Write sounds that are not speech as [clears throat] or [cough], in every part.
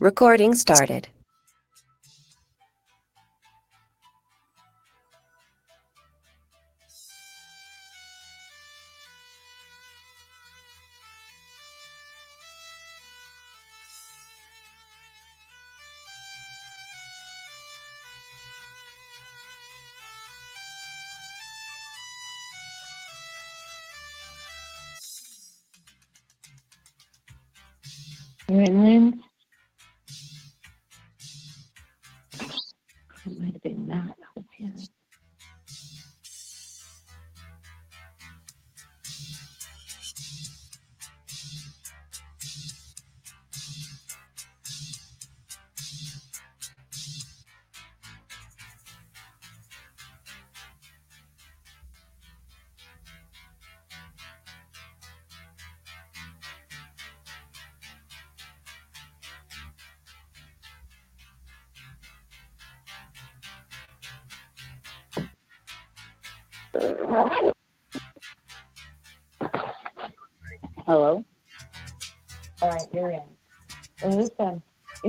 Recording started. Gremlins. It that.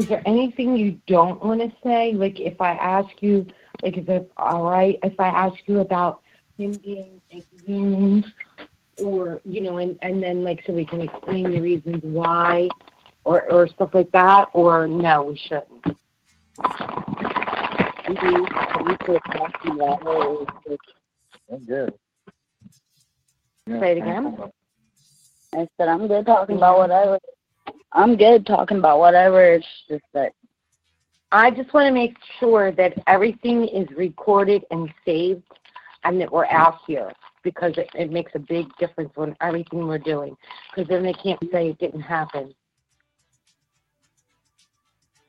Is there anything you don't want to say? Like if I ask you, like if it's all right, if I ask you about him being exhumed, or you know, and and then like so we can explain the reasons why, or or stuff like that, or no, we shouldn't. I'm good. Say it again. I said I'm good talking about whatever. I'm good talking about whatever. It's just that I just want to make sure that everything is recorded and saved and that we're out here because it, it makes a big difference on everything we're doing. Because then they can't say it didn't happen.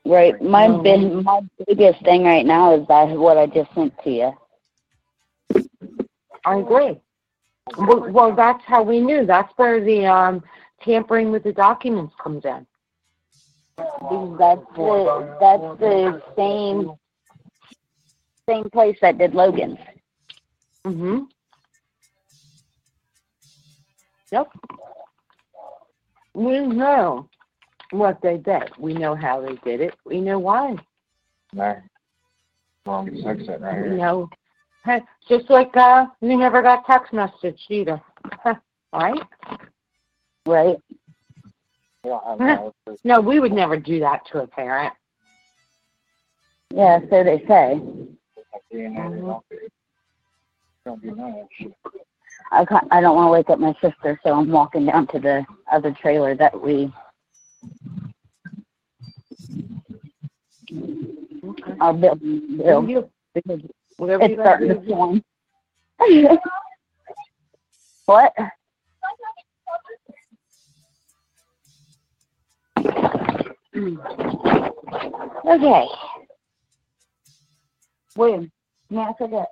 right. My Mhm. big, my biggest thing right now is that what I just sent to you. I agree. Well, well, that's how we knew. That's where the um, tampering with the documents comes in. That's the that's the same same place that did Logan's. Mm-hmm. Yep. We know what they did. We know how they did it. We know why. No. Wrong section right You here. know, just like uh, you never got text message either, [laughs] right? Right. We uh-huh. no- we would never do that to a parent. Yeah, so they say. DNA, they don't do- Don't do none of that shit. I can't, I don't want to wake up my sister, so I'm walking down to the other trailer that we Okay. are building. build. You, Because whatever it's starting to storm. [laughs] what? Okay. William, may I forget?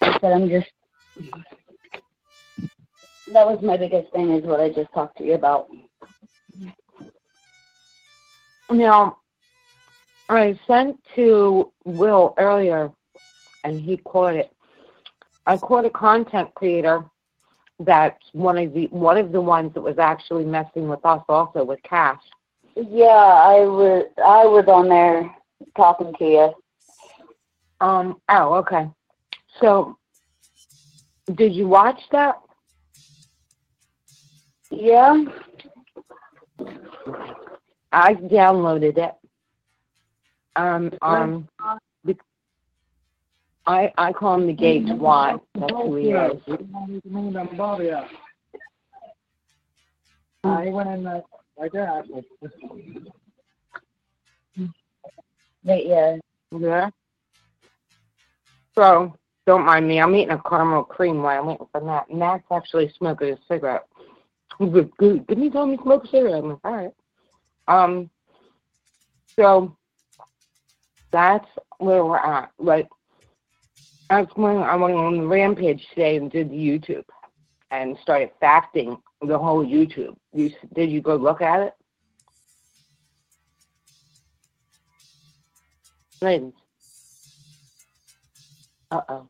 But I'm just. That was my biggest thing, is what I just talked to you about. Now, I sent to Will earlier, and he caught it. I caught a content creator that's one of the one of the ones that was actually messing with us also with Cash. Yeah, I was I was on there talking to you. Um. Oh, okay. So, did you watch that? Yeah. I downloaded it. Um. Um. I I call him the Gates mm-hmm. Watt. That's oh, who he is. Hmm. I went in there like that. Yeah. Yeah. So Don't mind me. I'm eating a caramel cream while I'm waiting for Matt. Matt's actually smoking a cigarette. He's like, "Good, Didn't you tell me to smoke a cigarette? I'm like, all right. Um. So that's where we're at. Like, that's when I went on the rampage today and did the YouTube and started facting the whole YouTube. You did you go look at it? Ladies. Uh oh.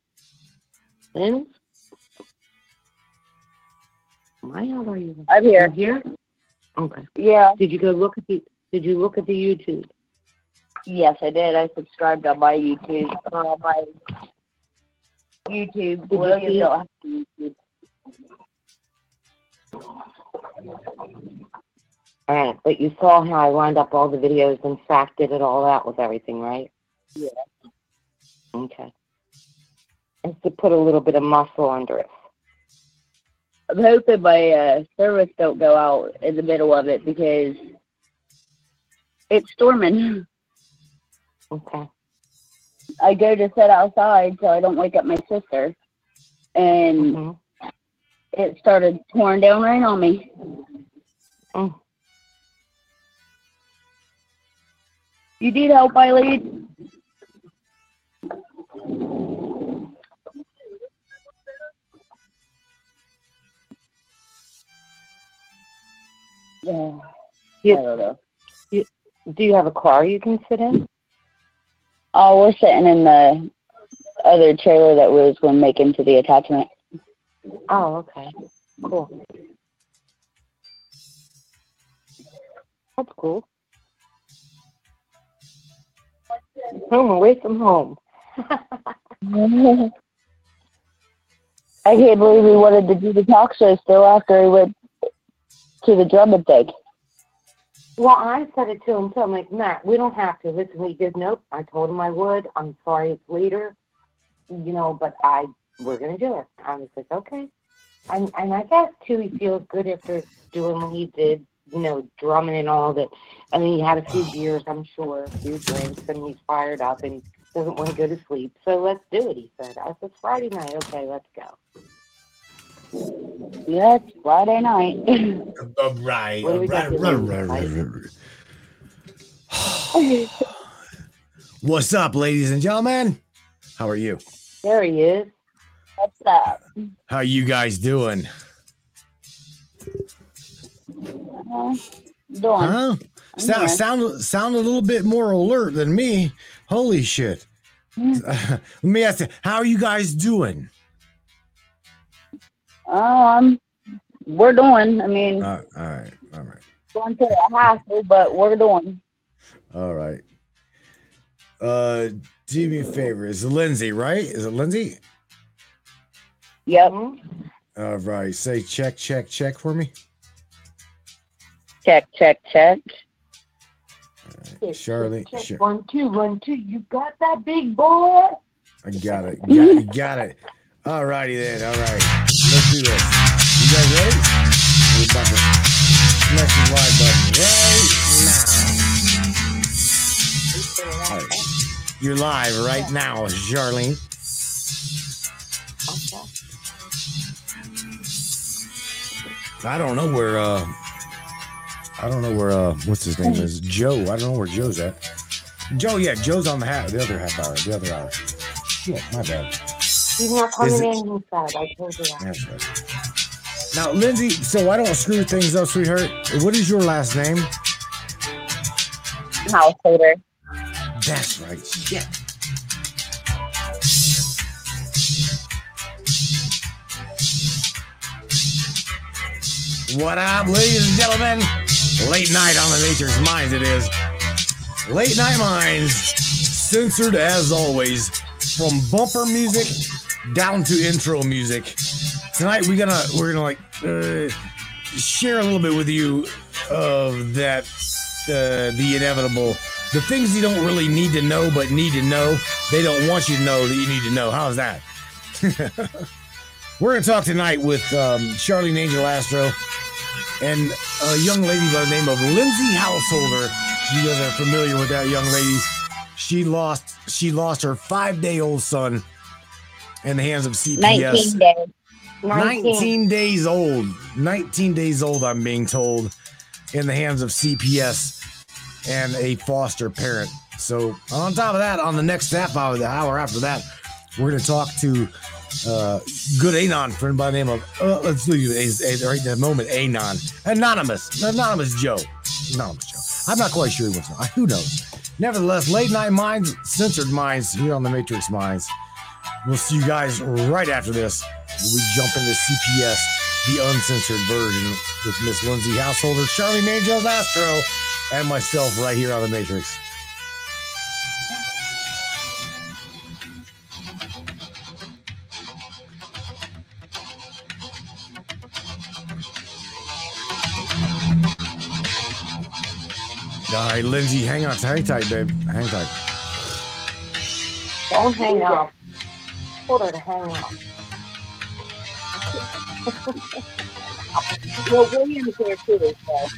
Lynn? Why are you? I'm here. You here? Okay. Yeah. Did you go look at the did you look at the YouTube? Yes, I did. I subscribed on my YouTube. Uh, my YouTube. Did you it? have YouTube. All right, but you saw how I lined up all the videos and facted it all out with everything, right? Yeah. Okay. Just to put a little bit of muscle under it. I'm hoping my uh, service don't go out in the middle of it because it's storming. Okay. I go to sit outside so I don't wake up my sister, and Mhm. it started pouring down rain on me. Mm. You need help, Eileen? Yeah. You- I don't know. Do you have a car you can sit in? Oh, we're sitting in the other trailer that we was going to make into the attachment. Oh, okay. Cool. That's cool. Home away from home. [laughs] I can't believe he wanted to do the talk show still after he went to the drum thing. Well, I said it to him too. I'm like, Matt, we don't have to. Listen, he goes, nope. I told him I would. I'm sorry it's later, you know, but I we're gonna do it. I was like, okay. And and I guess too, he feels good after doing what he did, you know, drumming and all that. I mean, he had a few [sighs] beers, I'm sure, a few drinks, and he's fired up and doesn't want to go to sleep. So let's do it. He said. I said Friday night. Okay, let's go. Yeah, it's Friday night. [laughs] All right, all. [sighs] What's up, ladies and gentlemen? How are you? There he is. What's up? How you guys doing? Uh, doing. Huh? Sound, here. sound, sound a little bit more alert than me. Holy shit. Hmm. [laughs] Let me ask you, how are you guys doing? Um, we're doing. I mean, Uh, all right, all right, going to the hospital, but we're doing. all right. Uh, do me a favor. Is it Lindsay, right? Is it Lindsay? Yep. Mhm. All right. Say check, check, check for me. Check, check, check. Check, Charlie, check, Char- One, two, one, two. You got that big boy? I got it. Got it. Got it. All righty then. All right. Do this. You guys ready? We're about to smash the live button right now. You're live right now, Charlene. I don't know where uh I don't know where uh what's his name is. Joe. I don't know where Joe's at. Joe, yeah, Joe's on the half the other half hour, the other hour. Shit, my bad. He's not coming Is it- in inside. I told you that. That's right. Now, Lindsay, so I don't screw things up, sweetheart. What is your last name? Householder. That's right. Shit. What up, ladies and gentlemen? Late night on the Nature's Minds, it is. Late Night Minds, censored as always, from bumper music down to intro music. Tonight we're gonna we're gonna like uh, share a little bit with you of that uh, the inevitable, the things you don't really need to know but need to know. They don't want you to know that you need to know. How's that? [laughs] We're gonna talk tonight with um, Charlene Angel Astro and a young lady by the name of Lindsay Householder. You guys are familiar with that young lady. She lost she lost her five day old son in the hands of CPS. 19 days. 19 days old. 19 days old, I'm being told, in the hands of CPS and a foster parent. So, on top of that, on the next half hour, the hour after that, we're going to talk to uh, good Anon friend by the name of, uh, let's leave it right in the moment, Anon. Anonymous. Anonymous Joe. Anonymous Joe. I'm not quite sure what's on. Who knows? Nevertheless, late night minds, censored minds here on the Matrix Minds. We'll see you guys right after this. We jump into CPS, the uncensored version with Miss Lindsay Householder, Charlie Angels Astro, and myself right here on the Matrix. All right, Lindsay, hang on. Hang tight, babe. Hang tight. Don't hang up. Hold her to hang up. [laughs] Well, William's here too, so.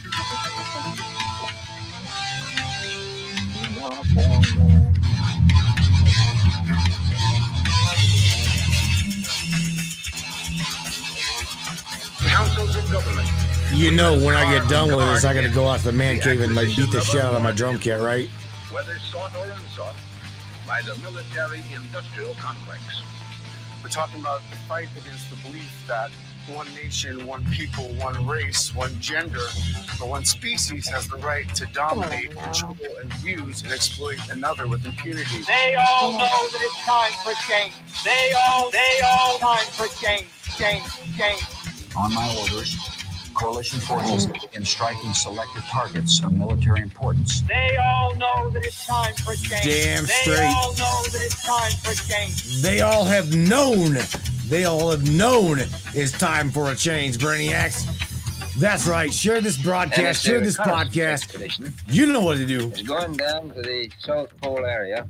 Councils of government. You know, when I get done with this, I got to go out to the man cave and like beat the shit out of my drum kit, right? Whether sought or unsought, by the military-industrial complex. We're talking about the fight against the belief that one nation, one people, one race, one gender, or one species has the right to dominate, control, and use and exploit another with impunity. They all know that it's time for change. They all, they all time for change, change, change. On my orders, coalition forces begin striking selected targets of military importance. They all know that it's time for change. Damn they straight. all know that it's time for change. They all have known. They all have known it's time for a change, Brainiacs. That's right. Share this broadcast. Share this podcast. You know what to do. is going down to the South Pole area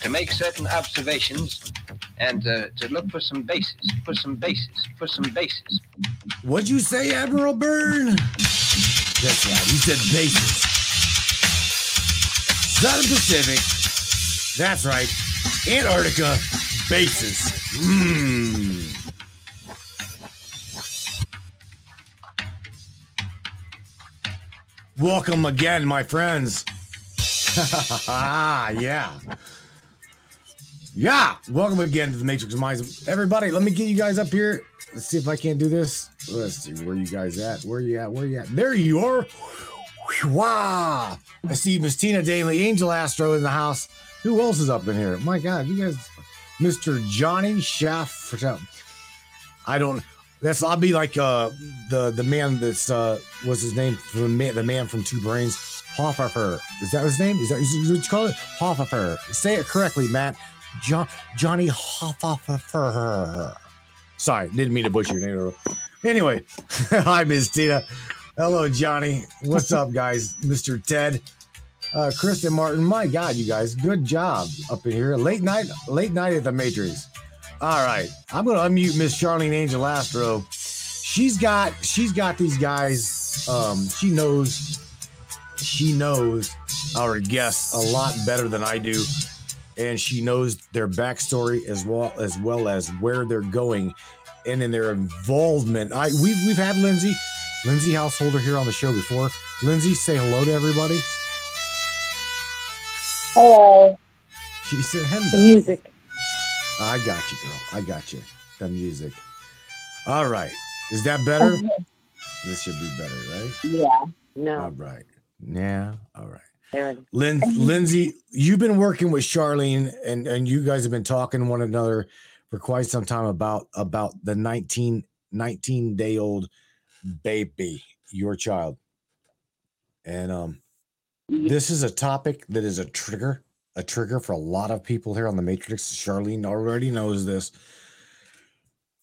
to make certain observations and uh, to look for some bases, for some bases, for some bases. What'd you say, Admiral Byrd? That's right. He said bases. Southern Pacific. That's right. Antarctica bases. Mmm. Welcome again, my friends. [laughs] yeah. Yeah. Welcome again to the Matrix of Minds. Everybody, let me get you guys up here. Let's see if I can't do this. Let's see where you guys at. Where you at? Where you at? There you are. Wow. I see Miss Tina Daly, Angel Astro in the house. Who else is up in here? My God, you guys, Mr. Johnny Schaff. I don't. That's I'll be like uh the the man that's uh his name the man, the man from Two Brains Hoffer. Is that his name? Is that what you call it? Hoffer. Say it correctly, Matt. John Johnny Hoffer. Sorry, didn't mean to butcher your name. Anyway, [laughs] hi Miss Tina. Hello, Johnny. What's up, guys? Mr. Ted. Uh, Kristen Martin, my God, you guys, good job up in here. Late night, late night at the Matrix. All right, I'm gonna unmute Miss Charlene Angel Astro. She's got, she's got these guys. Um, she knows, she knows our guests a lot better than I do, and she knows their backstory as well as well as where they're going, and in their involvement. I we've we've had Lindsay, Lindsay Householder here on the show before. Lindsay, say hello to everybody. Hello. She said hello. The music. I got you, girl. I got you. The music. All right. Is that better? This should be better, right? Yeah. No. All right. Yeah. All right. There it is. Lin- Lindsay, you've been working with Charlene, and and you guys have been talking to one another for quite some time about about the 19 19 day old baby, your child. And um, this is a topic that is a trigger, a trigger for a lot of people here on the Matrix. Charlene already knows this.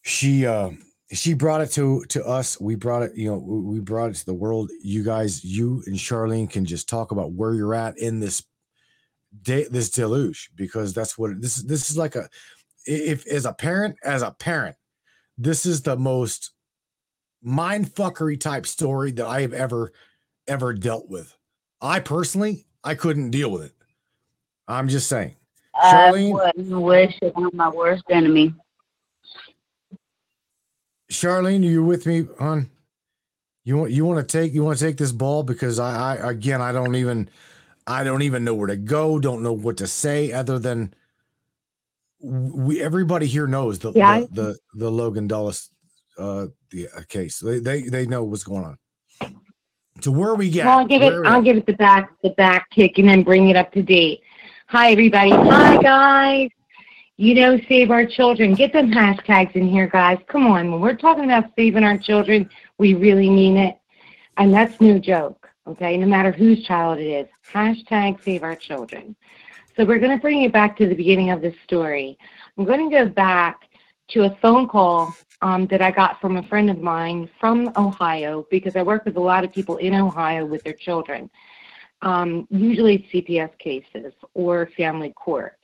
She uh she brought it to to us. We brought it, you know, we brought it to the world. You guys, you and Charlene can just talk about where you're at in this day, this deluge, because that's what this is. This is like a if as a parent, as a parent, this is the most mind fuckery type story that I have ever ever dealt with. I personally, I couldn't deal with it. I'm just saying. I Charlene? wouldn't wish it on my worst enemy. Charlene, are you with me on? You want you want to take you want to take this ball because I, I again I don't even I don't even know where to go. Don't know what to say other than we everybody here knows the Yeah, the, the the Logan Dulles uh the uh, case. They, they they know what's going on. So where are we get? Well, I'll give it. Where I'll give it the back, the back kick, and then bring it up to date. Hi, everybody. Hi, guys. You know, save our children. Get them hashtags in here, guys. Come on. When we're talking about saving our children, we really mean it, and that's no joke. Okay, no matter whose child it is. Hashtag save our children. So we're going to bring it back to the beginning of this story. I'm going to go back to a phone call um, that I got from a friend of mine from Ohio because I work with a lot of people in Ohio with their children. Um, usually CPS cases or family court.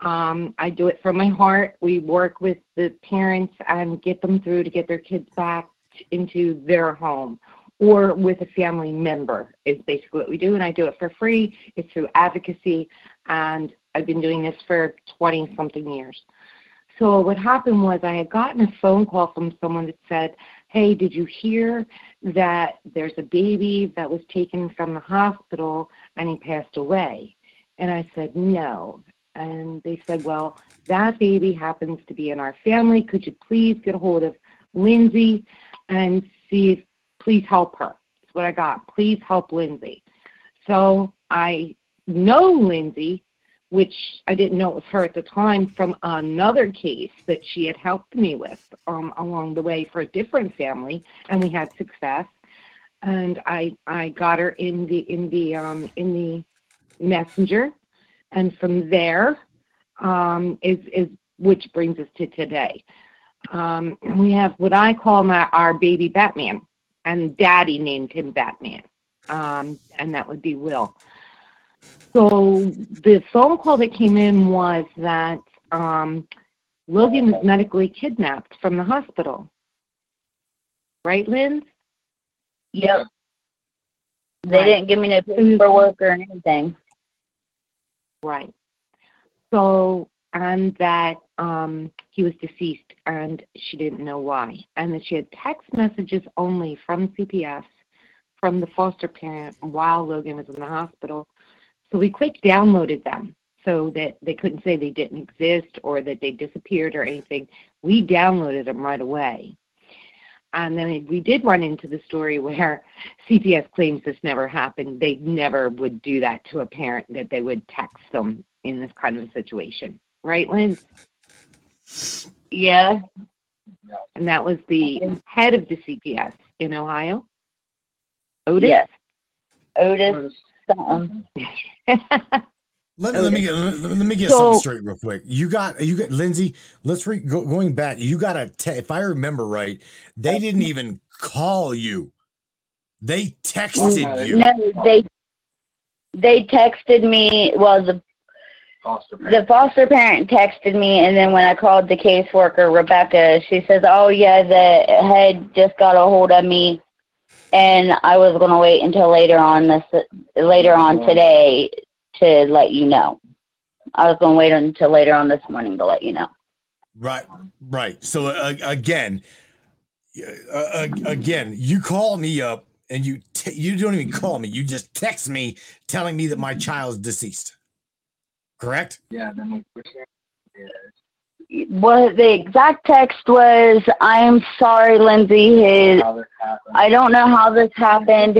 Um, I do it from my heart. We work with the parents and get them through to get their kids back into their home or with a family member is basically what we do and I do it for free. It's through advocacy and I've been doing this for 20 something years. So what happened was I had gotten a phone call from someone that said, "Hey, did you hear that there's a baby that was taken from the hospital and he passed away?" And I said, "No." And they said, "Well, that baby happens to be in our family. Could you please get a hold of Lindsay and see if please help her?" That's what I got. Please help Lindsay. So I know Lindsay which I didn't know it was her at the time, from another case that she had helped me with um, along the way for a different family, and we had success. And I I got her in the in the um, in the messenger, and from there um, is is which brings us to today. Um, we have what I call my our baby Batman, and Daddy named him Batman, um, and that would be Will. So the phone call that came in was that um, Logan was medically kidnapped from the hospital. Right, Lynn? Yep. They didn't give me no paperwork or anything. Right. So, and that um, he was deceased and she didn't know why. And that she had text messages only from CPS, from the foster parent while Logan was in the hospital. So we quick downloaded them so that they couldn't say they didn't exist or that they disappeared or anything. We downloaded them right away. And then we did run into the story where [laughs] CPS claims this never happened. They never would do that to a parent, that they would text them in this kind of a situation. Right, Lynn? Yeah. And that was the head of the CPS in Ohio. Otis? Yes. Otis something. [laughs] Let, let me get let, let me get So- something straight real quick. You got you got Lindsay. Let's re, go, going back. You got a te- if I remember right, they didn't even call you. They texted you. No, they they texted me. Well, the the foster parent texted me, and then when I called the caseworker Rebecca, she says, "Oh yeah, the head just got a hold of me, and I was gonna wait until later on this later on oh. today to let you know. I was gonna wait until later on this morning to let you know." Right, right. So uh, again, uh, uh, again, you call me up and you te- you don't even call me. You just text me telling me that my child's deceased. Correct? Yeah, then we. Yeah. Well, the exact text was, "I'm sorry, Lindsay. His How this happened. I don't know how this happened.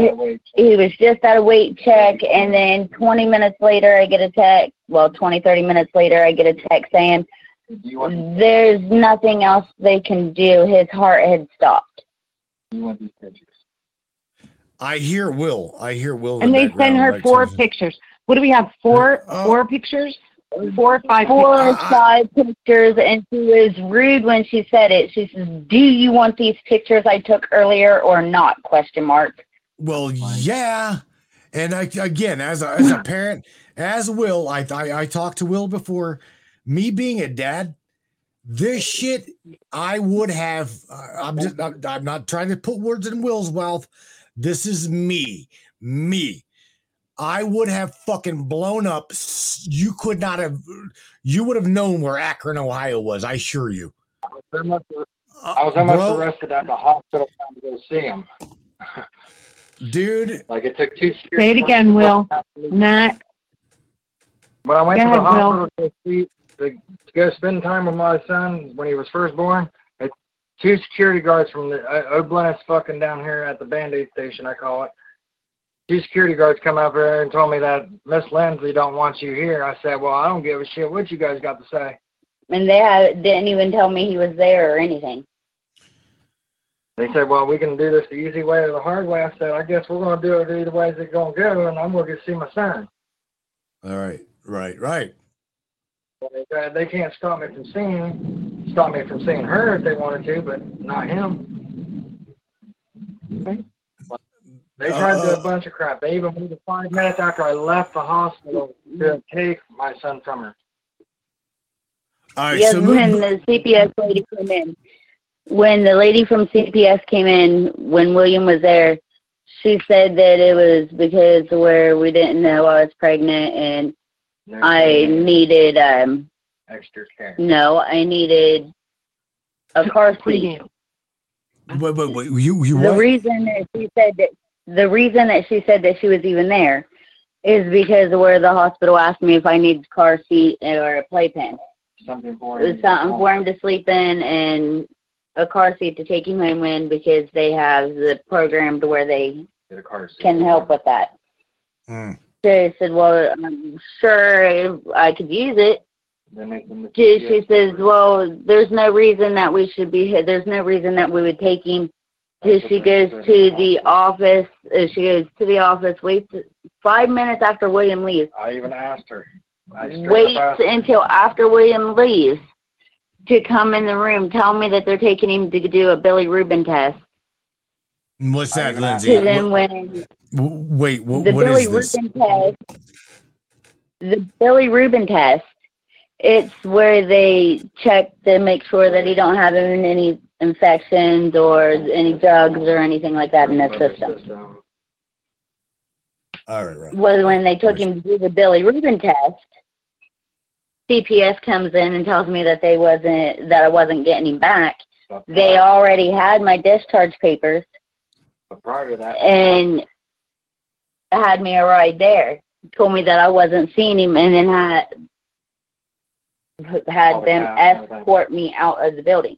He was just at a weight check, and then 20 minutes later, I get a text. Well, 20, 30 minutes later, I get a text saying, Do you want, There's nothing else they can do. His heart had stopped. you want these pictures? I hear Will. I hear Will. in And the they send her right, four Susan? pictures. What do we have? Four Uh, four pictures? Four or five Four or pictures. five pictures, and she was rude when she said it. She says, "Do you want these pictures I took earlier or not?" Question mark. Well, yeah. And I, again, as a, as a parent, as Will, I, I I talked to Will before. Me being a dad, this shit I would have. uh, I'm just I'm, I'm not trying to put words in Will's mouth. This is me, me. I would have fucking blown up. You could not have. You would have known where Akron, Ohio was. I assure you. There must have, I was almost bro. arrested at the hospital trying to go see him. [laughs] Dude. Like it took two. Say it again, Will. Not. When I went Go to the ahead, hospital to, see, to, to go spend time with my son when he was first born, it, two security guards from the uh, Oblenz fucking down here at the Band-Aid station, I call it. Two security guards come up here and told me that Miss Lindsay don't want you here. I said, well, I don't give a shit what you guys got to say. And they have, didn't even tell me he was there or anything. They said, well, we can do this the easy way or the hard way. I said, I guess we're going to do it either way it's going to go, and I'm going to go see my son. All right. Right. Right. They, they can't stop me from seeing stop me from seeing her if they wanted to, but not him. They tried to do a bunch of crap. They even waited five minutes after I left the hospital to take my son from her. All right. yes, so when the CPS lady came in, when the lady from CPS came in, when William was there, she said that it was because where we didn't know I was pregnant and I needed um extra care. no, I needed a car seat. Wait, wait, wait. You, you the what? reason that she said that the reason that she said that she was even there is because where the hospital asked me if I needed a car seat or a playpen. Something for It was something for him to sleep in and a car seat to take him home in because they have the program to where they Get a car seat. can help with that. Hmm. So I said, well, I'm sure I could use it. Then they- She, she says, well, there's no reason that we should be here. There's no reason that we would take him. So she goes to the office. Uh, she goes to the office, waits five minutes after William leaves. I even asked her. I straight up Waits asked her. until after William leaves to come in the room, tell me that they're taking him to do a bilirubin test. What's that, So Lindsay? then What- when w- wait. What, the what Billy is this? Rubin test, the bilirubin test, it's where they check to make sure that he don't have any infections or any drugs or anything like that in his system. All right. Right. Was when they took him to do the bilirubin test. CPS comes in and tells me that they wasn't that I wasn't getting him back. They already had my discharge papers But prior to that, and had me a ride there. Told me that I wasn't seeing him, and then had had them cash and everything. escort me out of the building.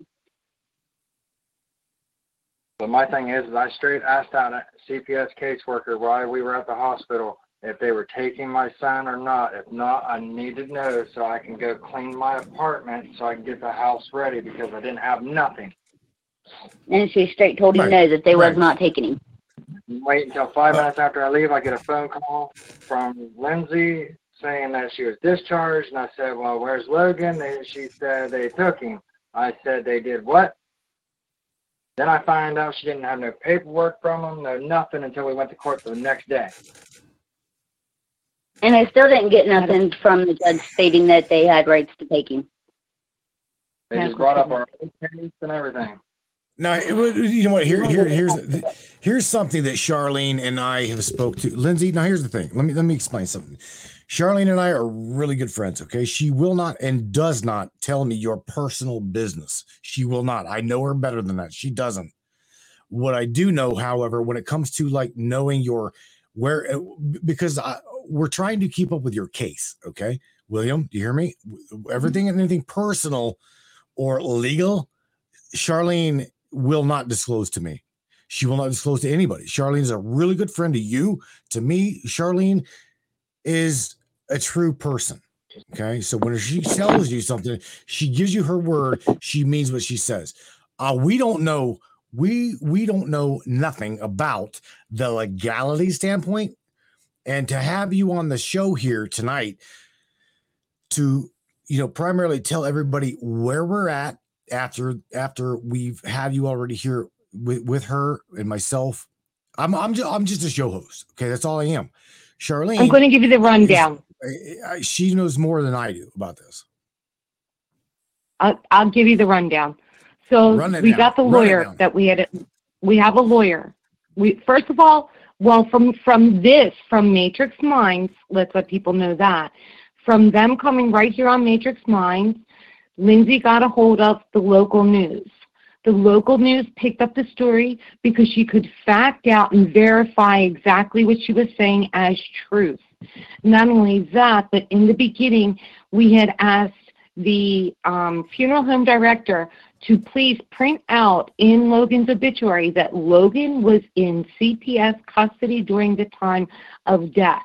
But my thing is, is I straight asked out a CPS caseworker while we were at the hospital if they were taking my son or not. If not, I need to know so I can go clean my apartment so I can get the house ready because I didn't have nothing. And she straight told him Right, no that they right. was not taking him. Wait until five minutes after I leave, I get a phone call from Lindsay saying that she was discharged, and I said, "Well, where's Logan?" And she said they took him. I said they did what? Then I find out she didn't have no paperwork from him, no nothing until we went to court the next day. And I still didn't get nothing from the judge stating that they had rights to take him. They just brought up our case and everything. No, it was- you know what? Here, here, here's here's something that Charlene and I have spoke to. Lindsay, now here's the thing. Let me let me explain something. Charlene and I are really good friends. Okay, she will not and does not tell me your personal business. She will not. I know her better than that. She doesn't. What I do know, however, when it comes to like knowing your where, uh, because I, we're trying to keep up with your case. Okay, William, do you hear me? Everything and anything personal or legal, Charlene will not disclose to me. She will not disclose to anybody. Charlene is a really good friend to you. To me, Charlene is a true person. Okay. So when she tells you something, she gives you her word. She means what she says. Uh, we don't know. We we don't know nothing about the legality standpoint. And to have you on the show here tonight to you know primarily tell everybody where we're at after after we've had you already here with, with her and myself. I'm I'm just I'm just a show host. Okay, that's all I am. Charlene, I'm going to give you the rundown. I- she knows more than I do about this. I'll, I'll give you the rundown. So Run we down. got the lawyer that we had. We have a lawyer. We first of all, well, from from this, from Matrix Minds, let's let people know that. From them coming right here on Matrix Minds, Lindsay got a hold of the local news. The local news picked up the story because she could fact out and verify exactly what she was saying as truth. Not only that, but in the beginning, we had asked the um, funeral home director to please print out in Logan's obituary that Logan was in CPS custody during the time of death.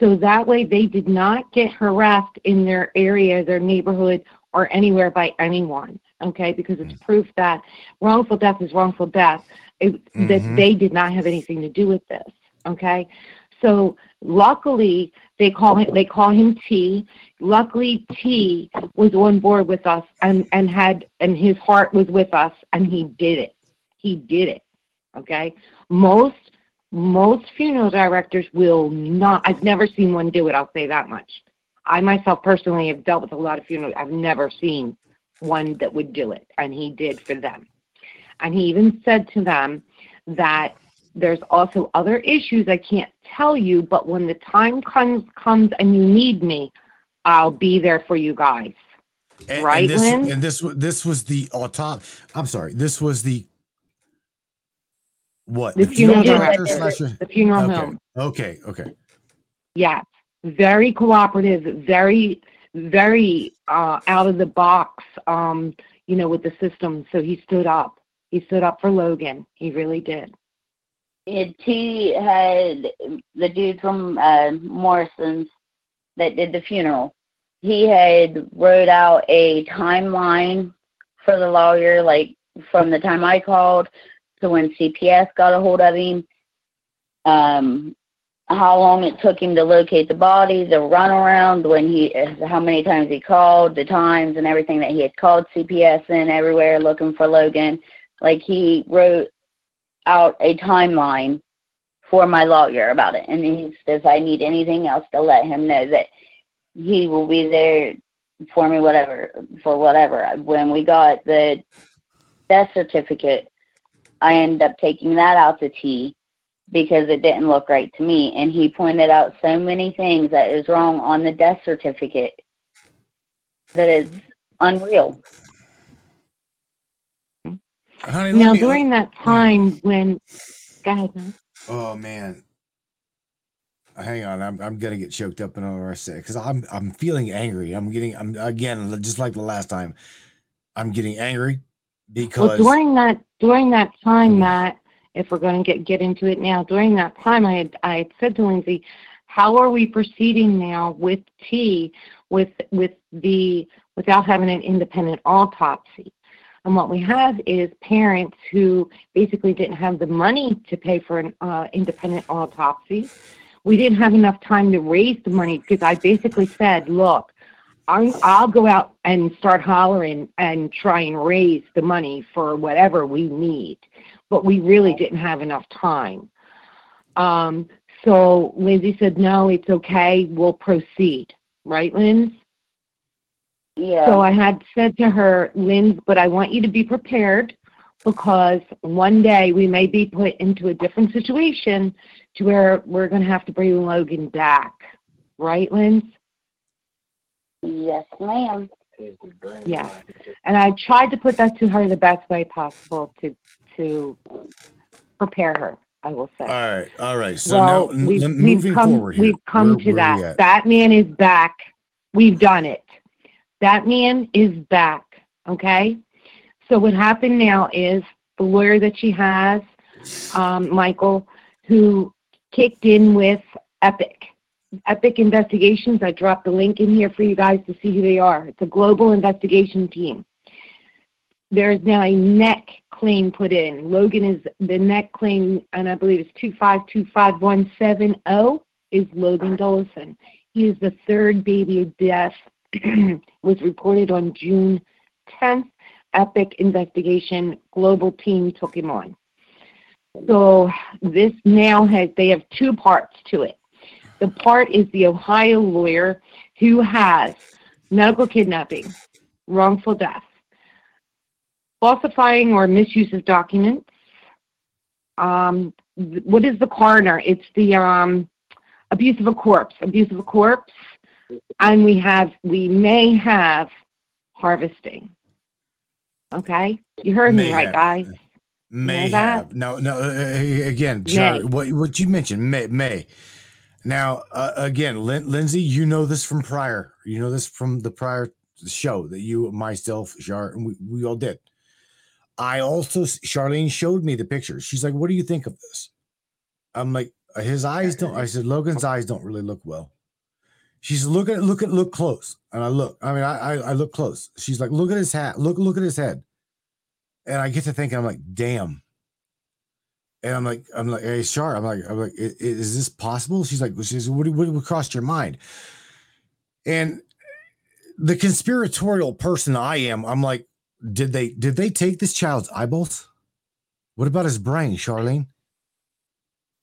So that way they did not get harassed in their area, their neighborhood, or anywhere by anyone, okay? Because it's proof that wrongful death is wrongful death, it, that Mhm. they did not have anything to do with this, okay? So luckily, they call him they call him T. Luckily, T was on board with us and and had and his heart was with us, and he did it. He did it. Okay. Most most funeral directors will not. I've never seen one do it. I'll say that much. I myself personally have dealt with a lot of funerals. I've never seen one that would do it, and he did for them. And he even said to them that there's also other issues I can't tell you, but when the time comes comes and you need me, I'll be there for you guys. And, right, and this, Lynn? And this, this was the autop. I'm sorry. This was the what? The funeral director director, slash- the funeral okay. home. Okay. Okay. Yes, very cooperative, very, very uh, out of the box, um, you know, with the system. So he stood up. He stood up for Logan. He really did. It, T had the dude from uh, Morrison's that did the funeral. He had wrote out a timeline for the lawyer, like from the time I called to when CPS got a hold of him. Um, how long it took him to locate the body, the runaround, when he, how many times he called, the times and everything that he had called CPS in everywhere looking for Logan. Like he wrote out a timeline for my lawyer about it. And he says I need anything else to let him know that he will be there for me, whatever, for whatever. When we got the death certificate, I ended up taking that out to T because it didn't look right to me. And he pointed out so many things that is wrong on the death certificate that is unreal. Honey, Now, me- during that time when, go ahead, man. Oh man. Hang on, I'm I'm gonna get choked up in another second because I'm I'm feeling angry. I'm getting I'm again just like the last time. I'm getting angry Well, because during that during that time, mm-hmm. Matt, if we're going to get get into it now, during that time, I had I had said to Lindsay, "How are we proceeding now with T with with the without having an independent autopsy?" And what we have is parents who basically didn't have the money to pay for an uh, independent autopsy. We didn't have enough time to raise the money because I basically said, "Look." I'm, I'll go out and start hollering and try and raise the money for whatever we need, but we really didn't have enough time. Um, so Lindsay said, "No, it's okay. We'll proceed." Right, Linz? Yeah. So I had said to her, Linz, but I want you to be prepared because one day we may be put into a different situation to where we're going to have to bring Logan back. Right, Linz? Yes, ma'am. Yeah. And I tried to put that to her the best way possible to to prepare her, I will say. all right, all right. So well, now we've, n- we've moving come, forward here, we've come where- to where that. at? That man is back. We've done it. That man is back. Okay? So what happened now is the lawyer that she has, um, Michael, who kicked in with Epic. Epic Investigations. I dropped the link in here for you guys to see who they are. It's a global investigation team. There's now a neck claim put in. Logan is the neck claim, and I believe it's 2525170 is Logan Dolson. He is the third baby death, [clears throat] was reported on June 10th. Epic Investigation Global Team took him on. So this now has, they have two parts to it. The part is the Ohio lawyer who has medical kidnapping, wrongful death, falsifying or misuse of documents. Um, what is the coroner? It's the um, abuse of a corpse, abuse of a corpse, and we have we may have harvesting. Okay, you heard me May right, have. guys. May Know that? have. No, no. Uh, again, Char- May. what what you mentioned, May. May. Now, uh, again, Lin- Lindsay, you know this from prior. You know this from the prior show that you, myself, Char, and we, we all did. I also, Charlene showed me the pictures. She's like, "What do you think of this?" I'm like, "His eyes don't." I said, "Logan's eyes don't really look well." She's look at look at look close, and I look. I mean, I I, I look close. She's like, "Look at his hat. Look look at his head." And I get to thinking, I'm like, "Damn." And I'm like, I'm like, hey, Char, I'm like, I'm like, "I- i- is this possible? She's like, she's what, what, what crossed your mind? And the conspiratorial person I am, I'm like, did they did they take this child's eyeballs? What about his brain, Charlene?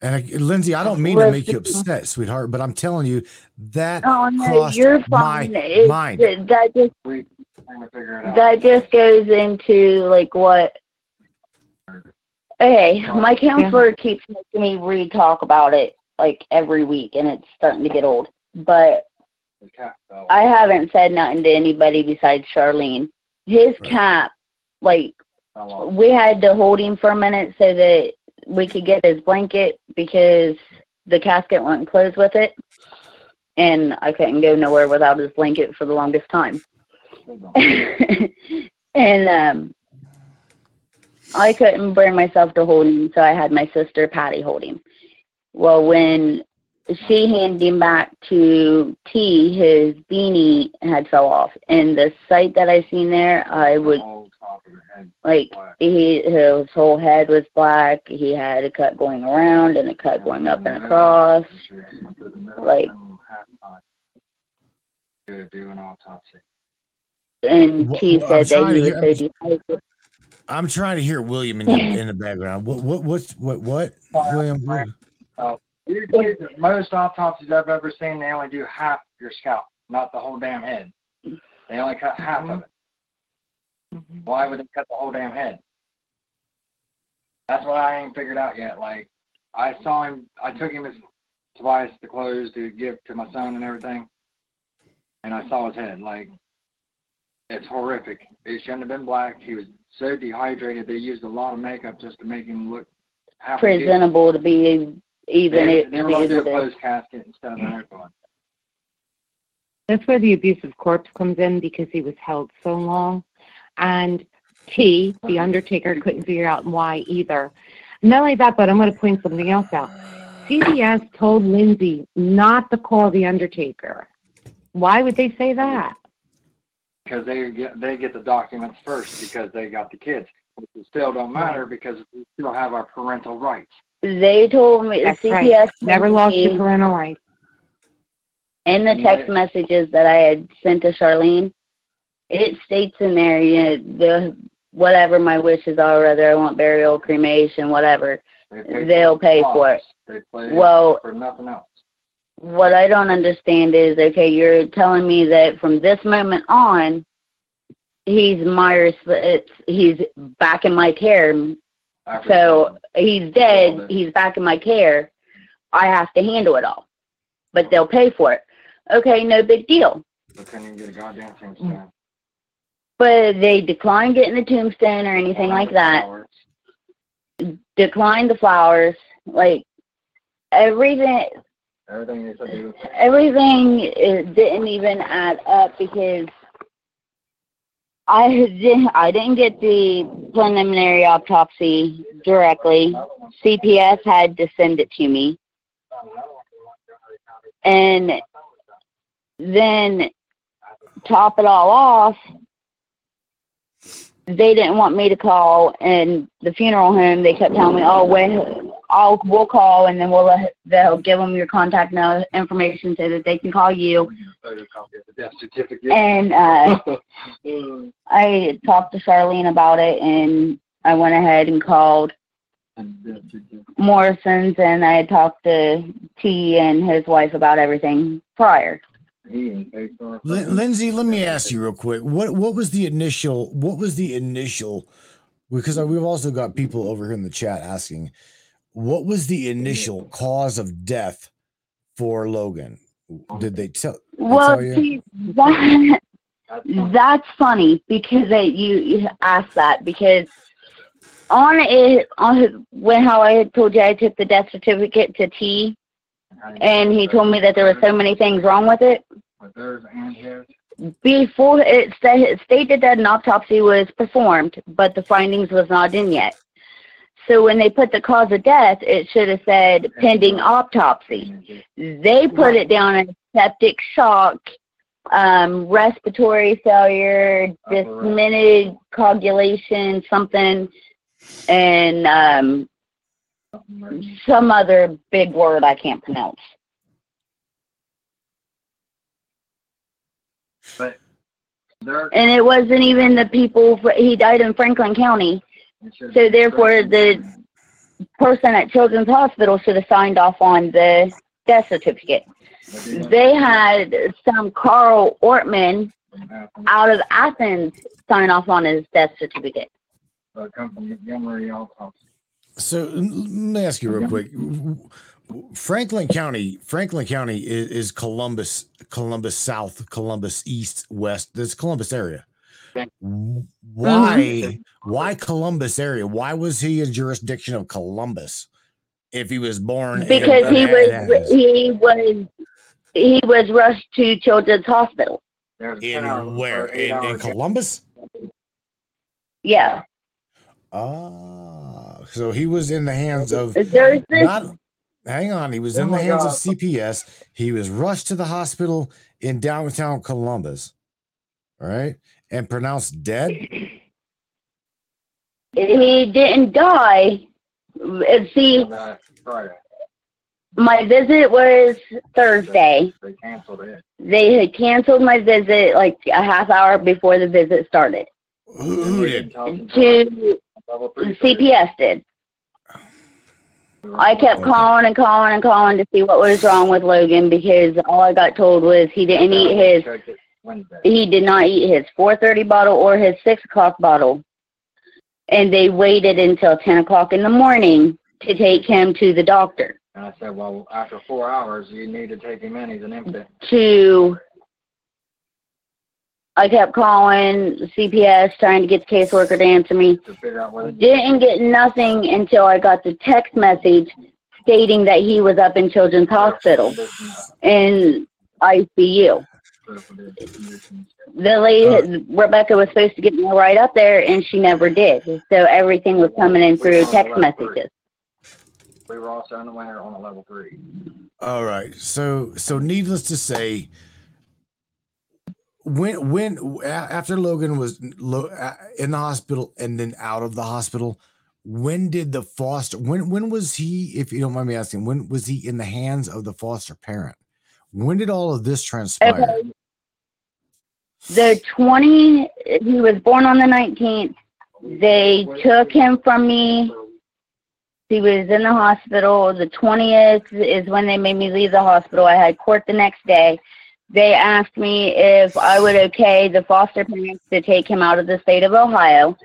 And I, Lindsay, I don't mean to make you upset, sweetheart, but I'm telling you that Oh no, crossed you're my fine. Mind. That just We trying to figure it out. that just goes into like what okay my counselor keeps making me re-talk about it like every week and it's starting to get old but The cat fell. i haven't said nothing to anybody besides charlene his cap, like we had to hold him for a minute so that we could get his blanket because the casket wouldn't close with it and i couldn't go nowhere without his blanket for the longest time [laughs] and um I couldn't bring myself to hold him, so I had my sister Patty hold him. Well, when she handed him back to T, his beanie had fell off, and the sight that I seen there, I would Whole top of the head. like he his whole head was black. He had a cut going around and a cut going up and across. Like do an autopsy. and Wha- T I'm said that trying he to was hear- so dehydrated. I'm trying to hear William in the, [laughs] in the background. What what what's what what William? what- Uh, usually, the- most autopsies I've ever seen, they only do half your scalp, not the whole damn head. They only cut half of it. Mm-hmm. Why would they cut the whole damn head? That's what I ain't figured out yet. Like, I saw him, I took him as Tobias the clothes to give to my son and everything, and I saw his head. Like, it's horrific. It shouldn't have been black. He was so dehydrated. They used a lot of makeup just to make him look half presentable to be even They, it they were going to do a closed casket instead of an open one. That's where the abusive corpse comes in because he was held so long. And T, the Undertaker, couldn't figure out why either. Not only that, but I'm going to point something else out. CBS told Lindsay not to call the Undertaker. Why would they say that? because they get they get the documents first because they got the kids. Which still don't matter because we still have our parental rights. They told me That's CPS right. Never lost me your parental rights. in the text messages that I had sent to Charlene. It states in there, you know, the whatever my wishes are, whether I want burial, cremation, whatever, they the pay for it. They pay Well- for nothing else. What I don't understand is, okay, you're telling me that from this moment on, he's my it's he's back in my care. So he's dead. He's back in my care. I have to handle it all, but they'll pay for it. Okay, no big deal. they couldn't even get a goddamn thing mm. done. But they declined getting the tombstone or anything like that. Declined the flowers, like everything. Everything they said they would Everything is, didn't even add up because I didn't. I didn't get the preliminary autopsy directly. CPS had to send it to me, and then top it all off, they didn't want me to call. And the funeral home, they kept telling me, "Oh, wait, I'll we'll call, and then we'll let, they'll give them your contact information so that they can call you." photocopy of the death certificate. And uh, [laughs] I talked to Charlene about it, and I went ahead and called Morrison's, and I had talked to T and his wife about everything prior. He ain't paid. Lin- Lindsay, let me ask you real quick. What what was the initial? What was the initial? Because we've also got people over here in the chat asking, what was the initial cause of death for Logan? Did they tell? they Well, tell you? see, that, That's funny because they, you, you asked that because on it on his, when how I had told you I took the death certificate to T, and he told me that there were so many things wrong with it. With theirs and his. Before it sta- it stated that an autopsy was performed, but the findings was not in yet. So when they put the cause of death, it should have said pending autopsy. They put it down as septic shock, um, respiratory failure, diminished coagulation, something, and um, some other big word I can't pronounce. But And it wasn't even the people, he died in Franklin County. So therefore, the person at Children's Hospital should have signed off on the death certificate. They had some Carl Ortman out of Athens sign off on his death certificate. a company, Emory Autopsy. So let me ask you real quick. Franklin County, Franklin County is, is Columbus, Columbus South, Columbus East, West. This Columbus area. Why? Why Columbus area? Why was he in jurisdiction of Columbus if he was born? in Because he was he was he was rushed to Children's Hospital. in where in, in Columbus. Yeah. Ah, so he was in the hands of not. Hang on, he was Oh in the my hands of CPS. He was rushed to the hospital in downtown Columbus, all right, and pronounced dead. he didn't die. Uh, See, my visit was Thursday. They canceled it. They had canceled my visit like a half hour before the visit started. Who, who did? To Level three. CPS did. I kept calling and calling and calling to see what was wrong with Logan because all I got told was he didn't eat his Checked it Wednesday. he did not eat his 4:30 bottle or his six o'clock bottle, and they waited until 10 o'clock in the morning to take him to the doctor. And I said, well, after four hours, you need to take him in. He's an infant. To I kept calling CPS trying to get the caseworker to answer me. to figure out whether Didn't get nothing until I got the text message stating that he was up in Children's Hospital in ICU. The lady, Rebecca was supposed to get me right up there, and she never did. So everything was coming in through text messages. we were also in the winter on a level three. All right. So so needless to say, when when after Logan was in the hospital and then out of the hospital, when did the foster when when was he? If you don't mind me asking, when was he in the hands of the foster parent? When did all of this transpire? Okay. The 20, he was born on the 19th. They took him from me. He was in the hospital. The 20th is when they made me leave the hospital. I had court the next day. They asked me if I would okay the foster parents to take him out of the state of Ohio.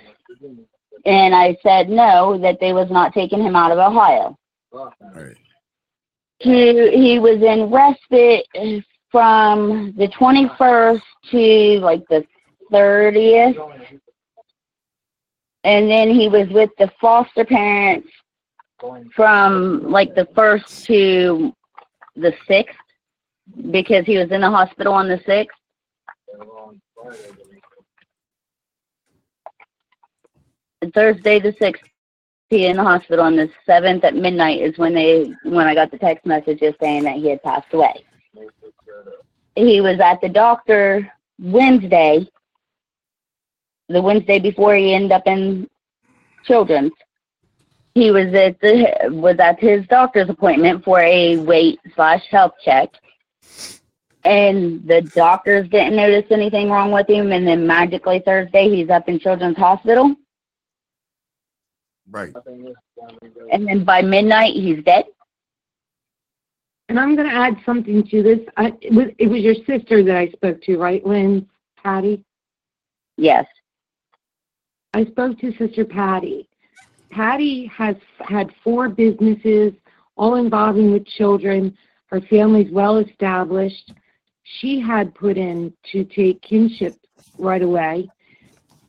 And I said no, that they was not taking him out of Ohio. He, he was in respite from the 21st to like the 30th. And then he was with the foster parents from like the 1st to the 6th because he was in the hospital on the 6th. Thursday the 6th, he in the hospital on the 7th at midnight is when they when I got the text messages saying that he had passed away. He was at the doctor Wednesday, the Wednesday before he ended up in children's. He was at the was at his doctor's appointment for a weight slash health check, and the doctors didn't notice anything wrong with him. And then magically Thursday he's up in Children's Hospital, Right. and then by midnight he's dead. And I'm going to add something to this. I, it, was, it was your sister that I spoke to, right, Lynn? Patty? Yes. I spoke to Sister Patty. Patty has had four businesses, all involving with children. Her family's well established. She had put in to take kinship right away,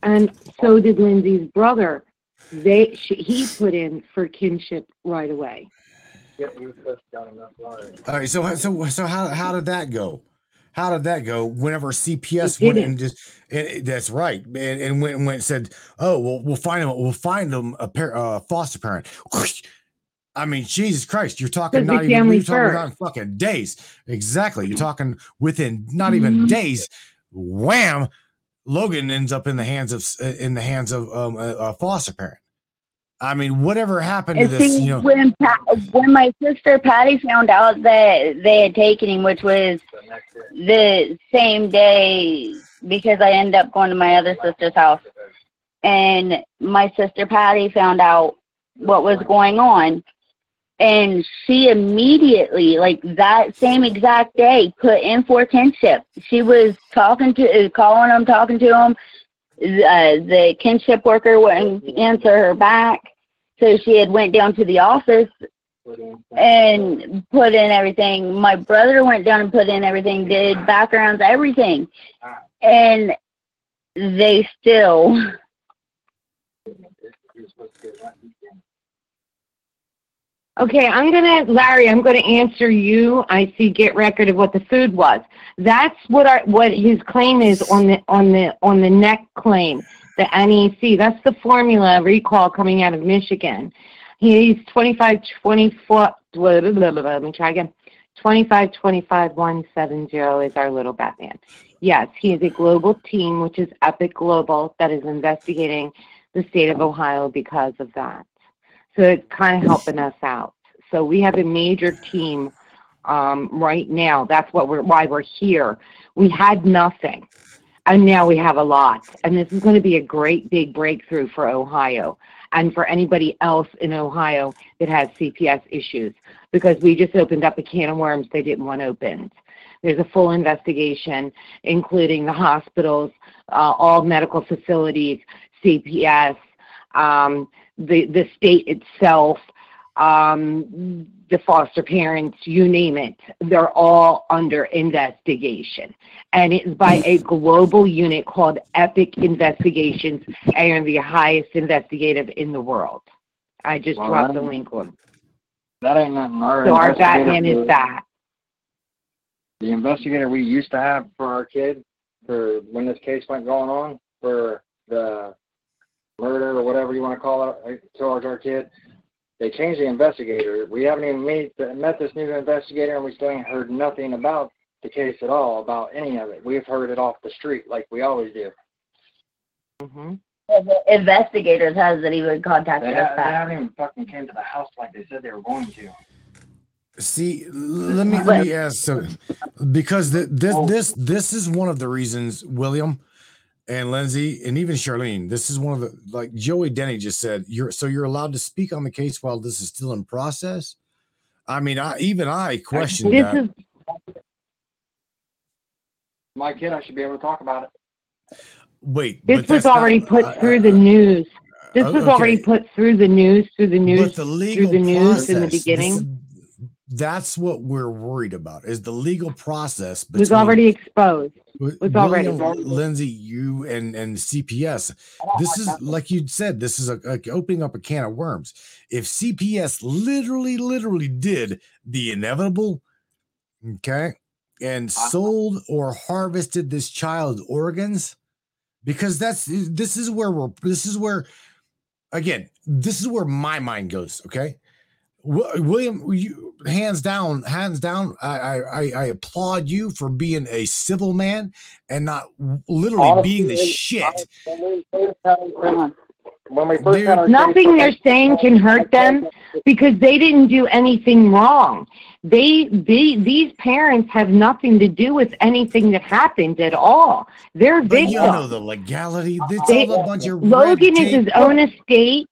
and so did Lindsay's brother. They she, he put in for kinship right away. Yep, you pushed down enough line. All right, so so so how how did that go? How did that go? Whenever CPS went didn't. and just and it- that's right, and, and went and went and said, "Oh, well, we'll find them. We'll find them a par- uh, foster parent." [laughs] I mean, Jesus Christ, you're talking not even you're talking about fucking days. Exactly, you're talking within not even Mhm. days. Wham! Logan ends up in the hands of in the hands of um, a, a foster parent. I mean, whatever happened to And this, see, you know? when Pa- when my sister Patty found out that they had taken him, which was the same day, because I ended up going to my other sister's house, and my sister Patty found out what was going on, and she immediately, like that same exact day, put in for kinship. She was talking to, calling him, talking to him. Uh, the kinship worker wouldn't answer her back, so she had went down to the office and put in everything. My brother went down and put in everything, did backgrounds, everything, and they still. Okay, I'm gonna, Larry, I'm gonna answer you. I see get record of what the food was. That's what our, what his claim is on the, on the, on the neck claim, the NEC. That's the formula recall coming out of Michigan. He's 25, 24, blah, blah, blah, blah, let me try again. 25, 25, 170 is our little Batman. Yes, he is a global team, which is Epiq Global, that is investigating the state of Ohio because of that. So it's kind of helping us out. So we have a major team um, right now. That's what we're why we're here. We had nothing, and now we have a lot. And this is going to be a great big breakthrough for Ohio and for anybody else in Ohio that has CPS issues because we just opened up a can of worms they didn't want opened. There's a full investigation, including the hospitals, uh, all medical facilities, CPS, um, the the state itself, um, the foster parents, you name it. They're all under investigation, and it's by a global unit called Epiq Investigations, and the highest investigative in the world. I just Well, dropped the link on. That ain't nothing. Our So our Batman is that. The investigator we used to have for our kid, for when this case went going on, for the murder or whatever you want to call it, uh, towards our kid, they changed the investigator. We haven't even meet, met this new investigator, and we still ain't heard nothing about the case at all, about any of it. We've heard it off the street like we always do. Mm-hmm. The investigators hasn't even They, contacted ha- us they haven't even fucking came to the house like they said they were going to. See, let me let me ask so because the, this this this is one of the reasons William and Lindsay and even Charlene. This is one of the like Joey Denny just said. You're so you're allowed to speak on the case while this is still in process. I mean, I even I question This that. is My kid, I should be able to talk about it. Wait, this was that's not- already put I- through the news. This Oh, was already put through the news, through the news, but the through legal the news in the beginning. Is- that's what we're worried about is the legal process. was already exposed. Wi- was already- William, Lindsay, you and and CPS. This is like you said. This is a, like opening up a can of worms. If CPS literally, literally did the inevitable, okay, and sold or harvested this child's organs, because that's this is where we're. This is where, again, this is where my mind goes. Okay, Wi- William, you, hands down, hands down, I, I I- I applaud you for being a civil man and not literally being the shit. When we first had our Nothing they're saying can hurt them because they didn't do anything wrong. They, they, these parents have nothing to do with anything that happened at all. They're But you know the legality. It's They- all a bunch of Logan red is his own estate.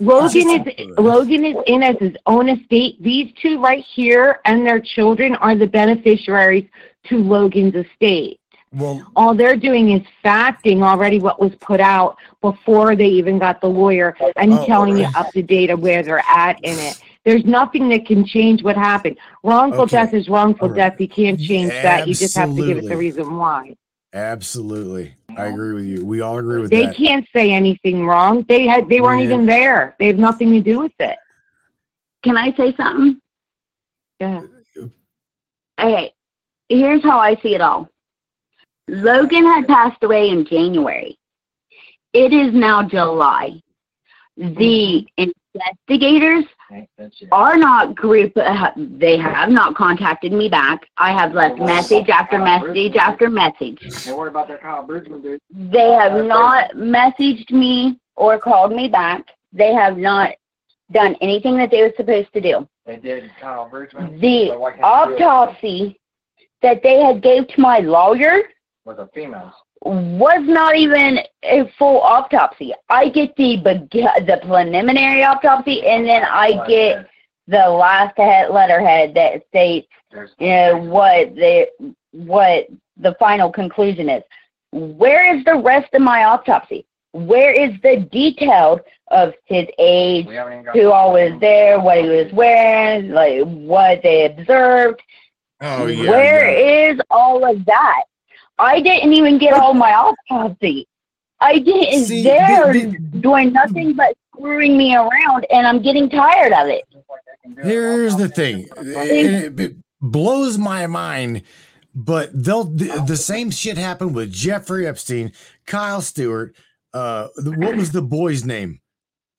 Logan is Logan is in as his own estate. These two right here and their children are the beneficiaries to Logan's estate. Well, All they're doing is facting already what was put out before they even got the lawyer and Oh, telling you up to date of where they're at in it. There's nothing that can change what happened. Wrongful Okay. death is wrongful Alright. death. You can't change that. You just have to give it the reason why. Absolutely. I agree with you. We all agree with They that. They can't say anything wrong. They had they weren't Yeah. even there. They have nothing to do with it. Can I say something? Yeah. Okay, here's how I see it all. Logan had passed away in January. It is now July. The mm. investigators are not group. Uh, they have not contacted me back. I have left message after message after message. Don't worry about that Kyle Bridgman dude. They have not messaged me or called me back. They have not done anything that they were supposed to do. They did Kyle Bridgman. The So why can't they do it autopsy that they had gave to my lawyer was a females. Was not even a full autopsy. I get the beg- the preliminary autopsy, and then I get the last letterhead that states you know, what the what the final conclusion is. Where is the rest of my autopsy? Where is the detailed of his age, who all was there, what he was wearing, like what they observed? Oh yeah. Where is all of that? I didn't even get all my autopsy. I didn't. See, They're the- doing nothing but screwing me around, and I'm getting tired of it. Here's the thing. It, it blows my mind, but they'll the, the same shit happened with Jeffrey Epstein, Kyle Stewart. Uh, the- what was the boy's name?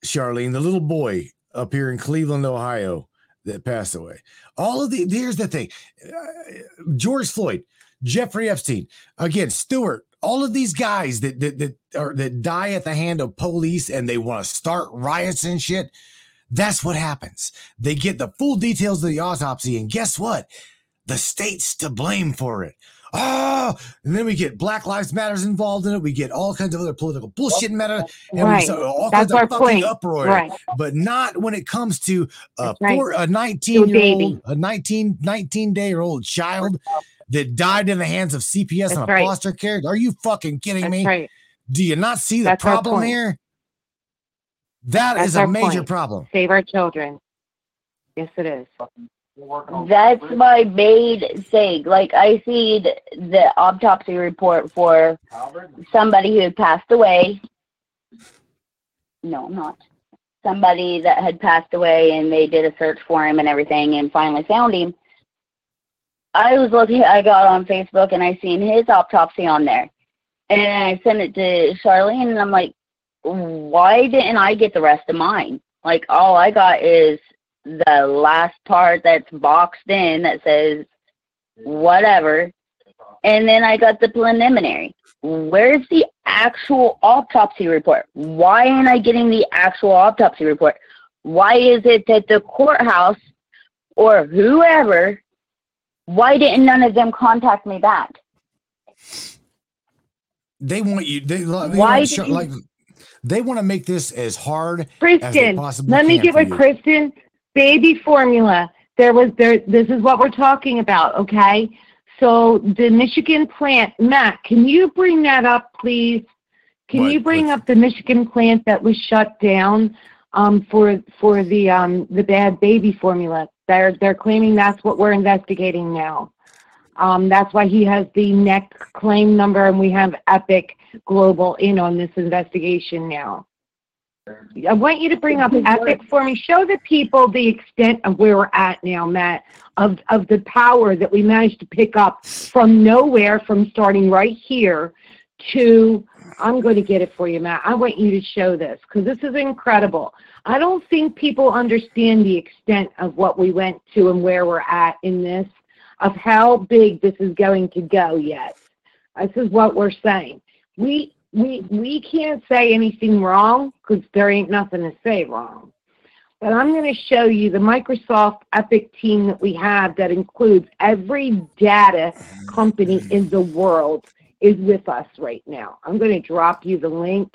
Charlene, the little boy up here in Cleveland, Ohio, that passed away. All of the here's the thing: uh, George Floyd, Jeffrey Epstein, again, Stewart. All of these guys that that that, are, that die at the hand of police and they want to start riots and shit. That's what happens. They get the full details of the autopsy, and guess what? The state's to blame for it. Oh, and then we get Black Lives Matters involved in it. We get all kinds of other political bullshit matter, and Right. we start all That's kinds of fucking point. uproar. Right. But not when it comes to a right. a To a 19 year baby. old, a 19, 19 day old child that died in the hands of CPS That's and a right. foster care. Are you fucking kidding That's me? right. Do you not see the That's problem here? That That's is a our major point. problem. Save our children. Yes, it is. That's my main thing. Like I see the, the autopsy report for somebody who had passed away. No, not somebody that had passed away, and they did a search for him and everything, and finally found him. I was looking. I got on Facebook and I seen his autopsy on there, and I sent it to Charlene, and I'm like, why didn't I get the rest of mine? Like all I got is the last part that's boxed in that says whatever, and then I got the preliminary. Where's the actual autopsy report? Why ain't I getting the actual autopsy report? Why is it that the courthouse or whoever, why didn't none of them contact me back? They want you. They, they Why want show- like they want to make this as hard as Kristen, possibly let me get with. Kristen. Baby formula. There was there. This is what we're talking about. Okay. So the Michigan plant, Matt, can you bring that up, please? Can What? you bring up the Michigan plant that was shut down um, for for the um, the bad baby formula? They're they're claiming that's what we're investigating now. Um, that's why he has the neck claim number, and we have Epiq Global in on this investigation now. I want you to bring up Epiq for me. Show the people the extent of where we're at now, Matt, of, of the power that we managed to pick up from nowhere, from starting right here to, I'm going to get it for you, Matt. I want you to show this because this is incredible. I don't think people understand the extent of what we went to and where we're at in this, of how big this is going to go yet. This is what we're saying. We we we can't say anything wrong because there ain't nothing to say wrong. But I'm going to show you the Microsoft Epiq team that we have that includes every data company in the world is with us right now. I'm going to drop you the link.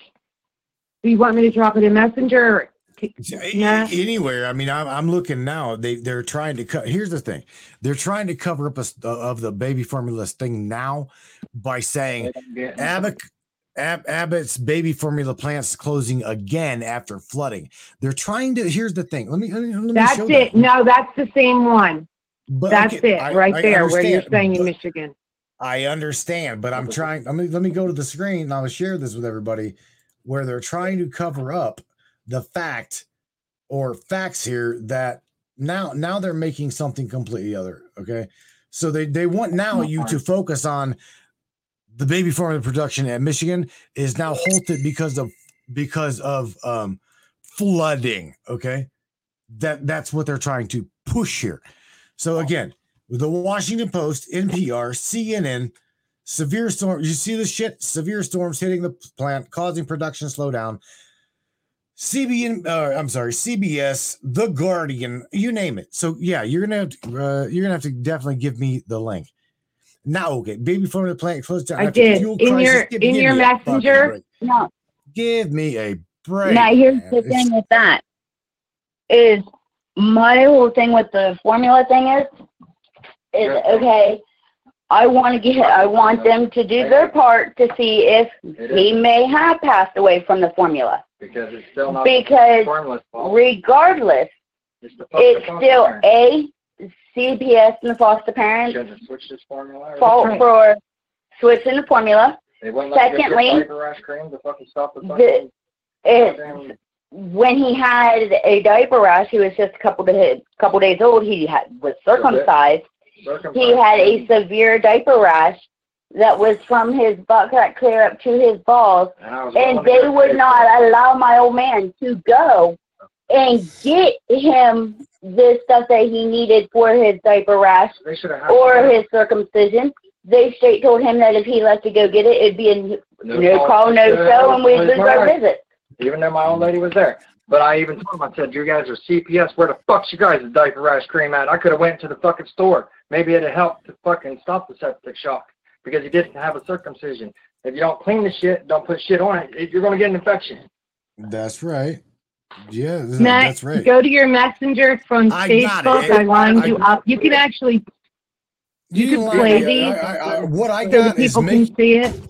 Do you want me to drop it in Messenger? A- Anywhere. I mean, I'm, I'm looking now. They they're trying to cut. Here's the thing: they're trying to cover up a, st- uh, of the baby formula thing now by saying Abbott. Ab- Abbott's baby formula plants closing again after flooding. They're trying to. Here's the thing. Let me. Let me, let me That's show it. that. No, that's the same one. But, that's okay, it right I there where you're understand, saying in Michigan. I understand, but I'm trying. Let me let me go to the screen and I'll share this with everybody, where they're trying to cover up the fact or facts here that now now they're making something completely other. Okay, so they they want now you to focus on the baby formula production at Michigan is now halted because of because of um flooding. Okay, that that's what they're trying to push here. So again, with the Washington Post, NPR, CNN, severe storm. You see this shit? Severe storms hitting the plant, causing production slowdown. CBN, uh, I'm sorry, CBS, The Guardian, you name it. So yeah, you're gonna have to, uh, you're gonna have to definitely give me the link. Now, okay, baby formula plant closed down. I did. In your Give- in give your me messenger. No. Give me a break. Now here's man. the It's- thing with that is my whole thing with the formula thing is is okay. I want to get I want them to do their part to see if he may have passed away from the formula. Because it's still not Because formless fault. regardless, It's the it's still parent. a CPS and the foster parents Should have this formula. or- fault for switching the formula. They wouldn't let you get Secondly, diaper rash cream to fucking stop the the fucking it's goddamn- when he had a diaper rash, he was just a couple days couple days old. He had was circumcised. He had a severe diaper rash that was from his butt crack clear up to his balls, And and they would not allow my old man to go and get him the stuff that he needed for his diaper rash They should have or his circumcision. They straight told him that if he left to go get it, it'd be a n- no, call, no show, and we'd lose our visit. Even though my old lady was there. But I even told him, I said, you guys are CPS. Where the fuck's you guys' diaper rash cream at? I could have went to the fucking store. Maybe it'd help to fucking stop the septic shock because he didn't have a circumcision. If you don't clean the shit, don't put shit on it, it- you're going to get an infection. That's right. Yeah, th- Matt, that's right. go to your messenger from I Facebook. it. I lined you up. You can actually you can can play lie- these I- I- I- what I so the got is make- can see it.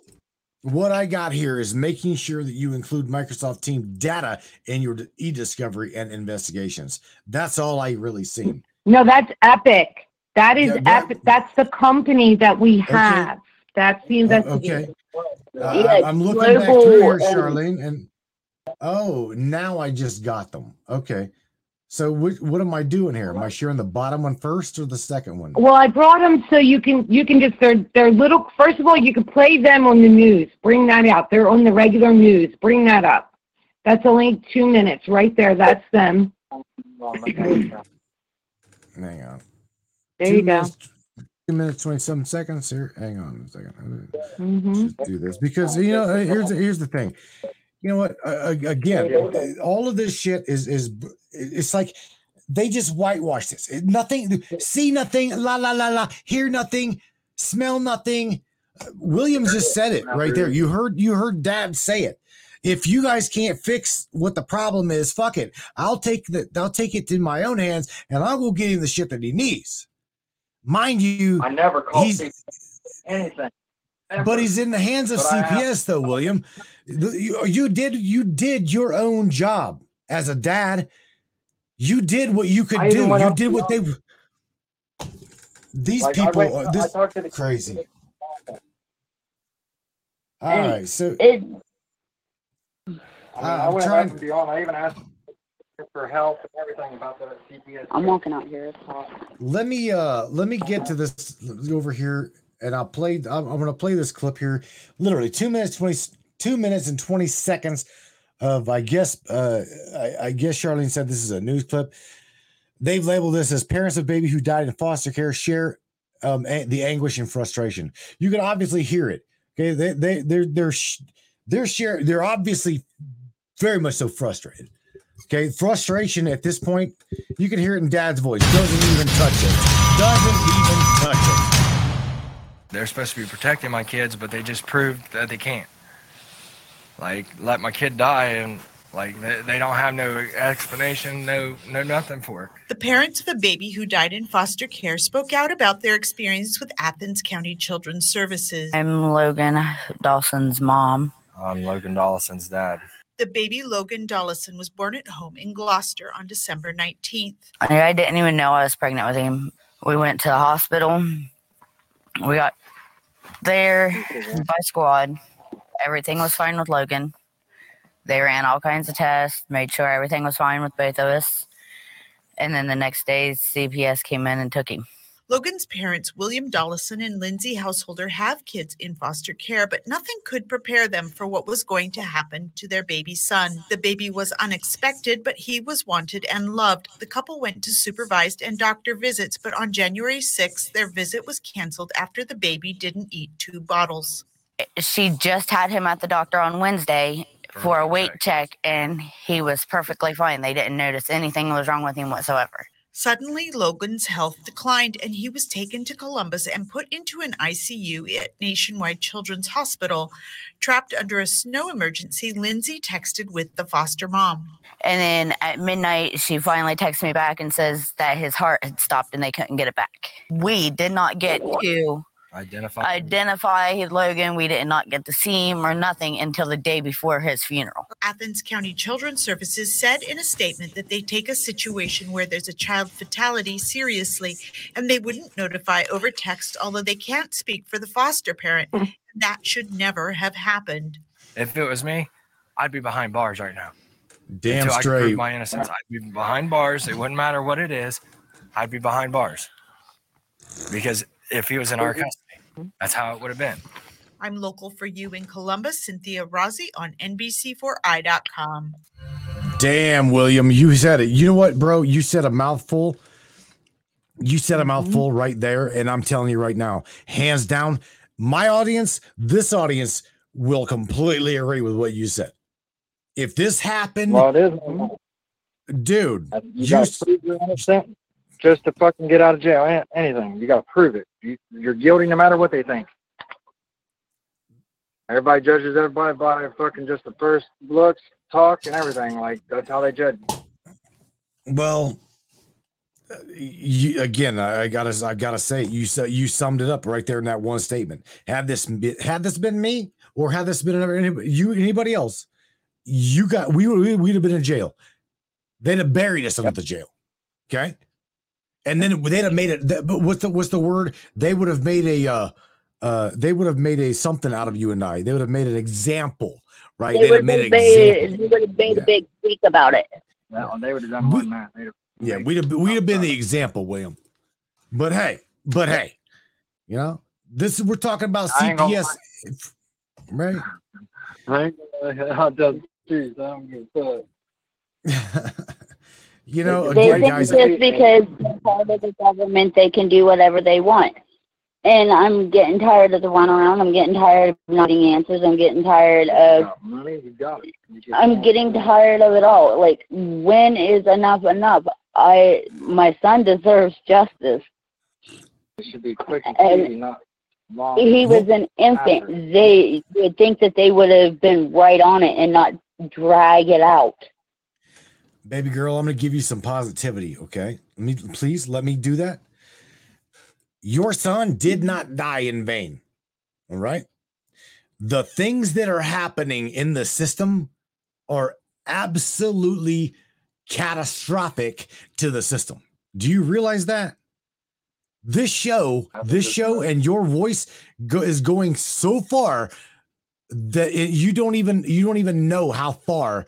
What I got here is making sure that you include Microsoft Team data in your e-discovery and investigations. That's all I really seen. No, that's Epiq. That is Yeah, that- Epiq. That's the company that we have. That's the investigation. okay. Uh, Yeah, I- I'm looking back through here, um, Charlene, and oh, now I just got them. Okay. So what, what am I doing here? Am I sharing the bottom one first or the second one? Well, I brought them so you can you can just they're they're little. First of all, you can play them on the news. Bring that out. They're on the regular news. Bring that up. That's only two minutes right there. That's them. Hang on. There Two you go. minutes- Two minutes, 27 seconds here. Hang on a second. hmm do this because you know uh, here's the, here's the thing. You know what? Uh, again all of this shit is is it's like they just whitewash this. It- nothing see nothing la la la la hear nothing smell nothing. Williams just said it right there. You heard you heard dad say it. If you guys can't fix what the problem is fuck it. I'll take the i'll take it in my own hands and i'll go get him the shit that he needs mind you I never called anything. but he's in the hands of But CPS though, William. You, you did you did your own job as a dad. You did what you could I do. You did what they these Like, people went- are this to the- crazy. All right, so It, I, mean, I went trying- above and beyond. I even asked for help and everything about the CPS. I'm walking out here. It's hot. let me uh let me get to this over here and I'll play I'm, I'm gonna play this clip here literally two minutes 20 two minutes and 20 seconds of I guess uh I, I guess Charlene said this is a news clip they've labeled this as parents of baby who died in foster care share um a- the anguish and frustration you can obviously hear it okay they they they're they're sh- they're share they're obviously very much so frustrated okay frustration at this point you can hear it in dad's voice doesn't even touch it doesn't even touch it They're supposed to be protecting my kids, but they just proved that they can't. Like, let my kid die, and like they, they don't have no explanation, no no nothing for it. The parents of a baby who died in foster care spoke out about their experience with Athens County Children's Services. I'm Logan Dollison's mom. I'm Logan Dollison's dad. The baby Logan Dollison was born at home in Glouster on December 19th. I didn't even know I was pregnant with him. We went to the hospital. We got there by squad. Everything was fine with Logan. They ran all kinds of tests, made sure everything was fine with both of us. And then the next day, CPS came in and took him. Logan's parents, William Dollison and Lindsay Householder, have kids in foster care, but nothing could prepare them for what was going to happen to their baby son. The baby was unexpected, but he was wanted and loved. The couple went to supervised and doctor visits, but on January 6th, their visit was canceled after the baby didn't eat two bottles. Eh, she just had him at the doctor on Wednesday for a weight check, and he was perfectly fine. They didn't notice anything was wrong with him whatsoever. Suddenly, Logan's health declined and he was taken to Columbus and put into an ICU at Nationwide Children's Hospital. Trapped under a snow emergency, Lindsay texted with the foster mom. And then at midnight, she finally texts me back and says that his heart had stopped and they couldn't get it back. We did not get to Identify. identify Logan. We did not get to see him or nothing until the day before his funeral. Athens County Children's Services said in a statement that they take a situation where there's a child fatality seriously and they wouldn't notify over text, although they can't speak for the foster parent. Hmm. that should never have happened. If it was me, I'd be behind bars right now. Damn Until I straight. prove my innocence. I'd be behind bars. It wouldn't matter what it is. I'd be behind bars. Because if he was in oh, our custody, mm-hmm. that's how it would have been. I'm local for you in Columbus, Cynthia Rossi on NBC4i.com. Damn, William, you said it. You know what, bro? You said a mouthful. You said a mm-hmm. mouthful right there, and I'm telling you right now, hands down, my audience, this audience will completely agree with what you said. If this happened, Well, it is. dude, You you gotta s- prove you're innocent just to fucking get out of jail. An- Anything. You gotta prove it. You, you're guilty no matter what they think. Everybody judges everybody by fucking just the first looks, talk, and everything. Like that's how they judge. Well, you, again, I I gotta, I gotta say, you you summed it up right there in that one statement. Had this, had this been me, or had this been anybody, you, anybody else, you got, we would, we'd have been in jail. They'd have buried us under the jail. Okay, and then they'd have made it. But what's the, what's the word? They would have made a, uh, uh, they would have made a something out of you and I. They would have made an example, right? They They'd have would made an made, example. they would have made a big speak about it. Well, they would have done more than that. Yeah, we'd have we'd have been the example, William. But hey, but hey, you know, this is we're talking about I ain't gonna CPS, right? [laughs] I ain't gonna hot. I don't give a fuck. [laughs] You know, They again, think guys. just because they're part of the government, they can do whatever they want. And I'm getting tired of the runaround. I'm getting tired of not getting answers. I'm getting tired of. Money, you got it. I'm getting tired of it all. Like, when is enough enough? I, my son deserves justice. It should be quick and And easy, not long. He was an infant. They would think that they would have been right on it and not drag it out. Baby girl, I'm gonna give you some positivity, okay? Let me please let me do that. Your son did not die in vain. All right. The things that are happening in the system are absolutely catastrophic to the system. Do you realize that? This show, this show, and your voice go, is going so far that it, you don't even you don't even know how far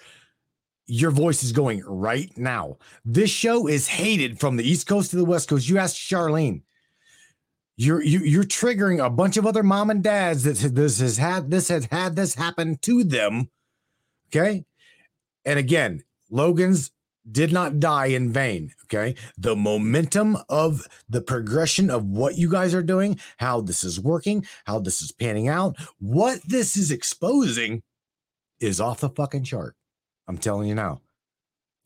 your voice is going right now. This show is hated from the East Coast to the West Coast. You ask Charlene. You're you, you're triggering a bunch of other mom and dads that this has had this has had this happen to them. Okay, and again, Logan's did not die in vain. Okay, the momentum of the progression of what you guys are doing, how this is working, how this is panning out, what this is exposing, is off the fucking chart. I'm telling you now.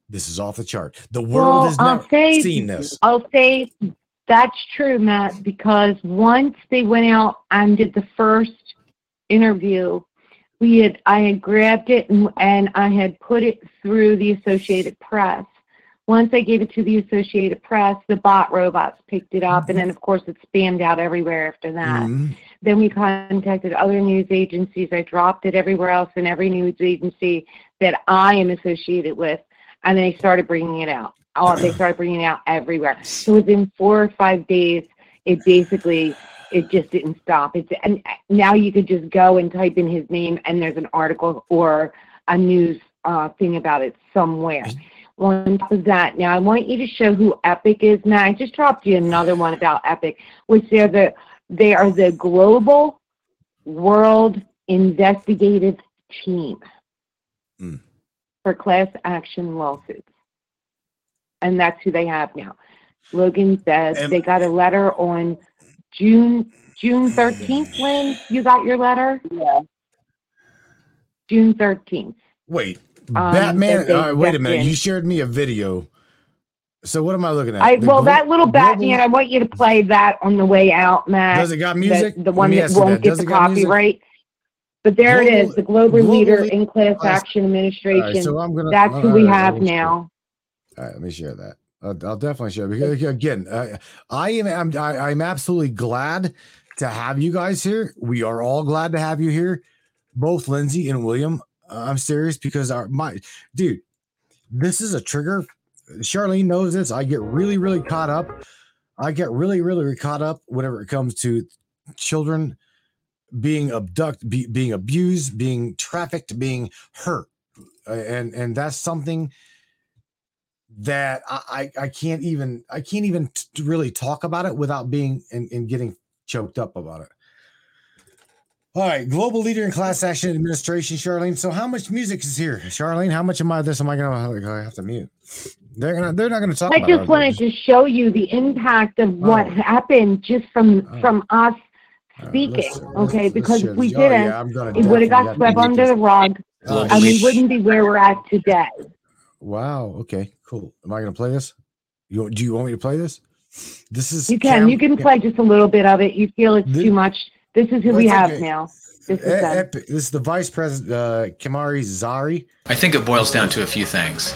This is off the chart. The world well, has I'll never say, seen this. I'll say that's true, Matt, because once they went out and did the first interview, we had I had grabbed it and, and I had put it through the Associated Press. Once I gave it to the Associated Press, the bot robots picked it up, and then of course it spammed out everywhere after that. Mhm. Then we contacted other news agencies. I dropped it everywhere else in every news agency that I am associated with, and they started bringing it out. Oh, they [clears throat] started bringing it out everywhere. So within four or five days, it basically it just didn't stop. It's and now you could just go and type in his name and there's an article or a news uh, thing about it somewhere. On top of that, now I want you to show who Epiq is. Now I just dropped you another one about Epiq, which they're the they are the global world investigative team Hmm. for class action lawsuits, and that's who they have now. Logan says And- they got a letter on June June thirteenth. Lynn, you got your letter? Yeah. June thirteenth. Wait, Um, Batman. that they all right, wait a minute. in. You shared me a video. So what am I looking at? I well, glo- that little global- Batman. I want you to play that on the way out, Matt. Does it got music? The, Let one that won't that. get the it copyright. But there it Global- is, the global, global leader lead- in class action administration. so I'm gonna- That's who all we right, have let me share. now. All right, let me share that. I'll, I'll definitely share because again, uh, I am I'm, I, I'm absolutely glad to have you guys here. We are all glad to have you here, both Lindsay and William. Uh, I'm serious because our my dude, this is a trigger. Charlene knows this. I get really really caught up. I get really really caught up whenever it comes to children being abducted, be, being abused, being trafficked, being hurt, and and that's something that I, I can't even I can't even t- really talk about it without being and, and getting choked up about it. All right, global leader in class action administration, Charlene. So how much music is here, Charlene? How much am I this? Am I gonna I have to mute? They're gonna they're not gonna talk about it. I about just it. wanted to show you the impact of oh. what Oh. happened just from Oh. from us speaking. let's- okay, let's because share if we this. Oh, didn't, yeah, I'm gonna it would have got have to swept mute under this. the rug, Oh, and we wouldn't be where we're at today. Wow. Okay. Cool. Am I gonna play this? You do you want me to play this? This is You can Cam- you can play just a little bit of it. You feel it's too much. This is who we That's have okay. now. This is E- This is the vice president, uh, Kamari Zari. I think it boils down to a few things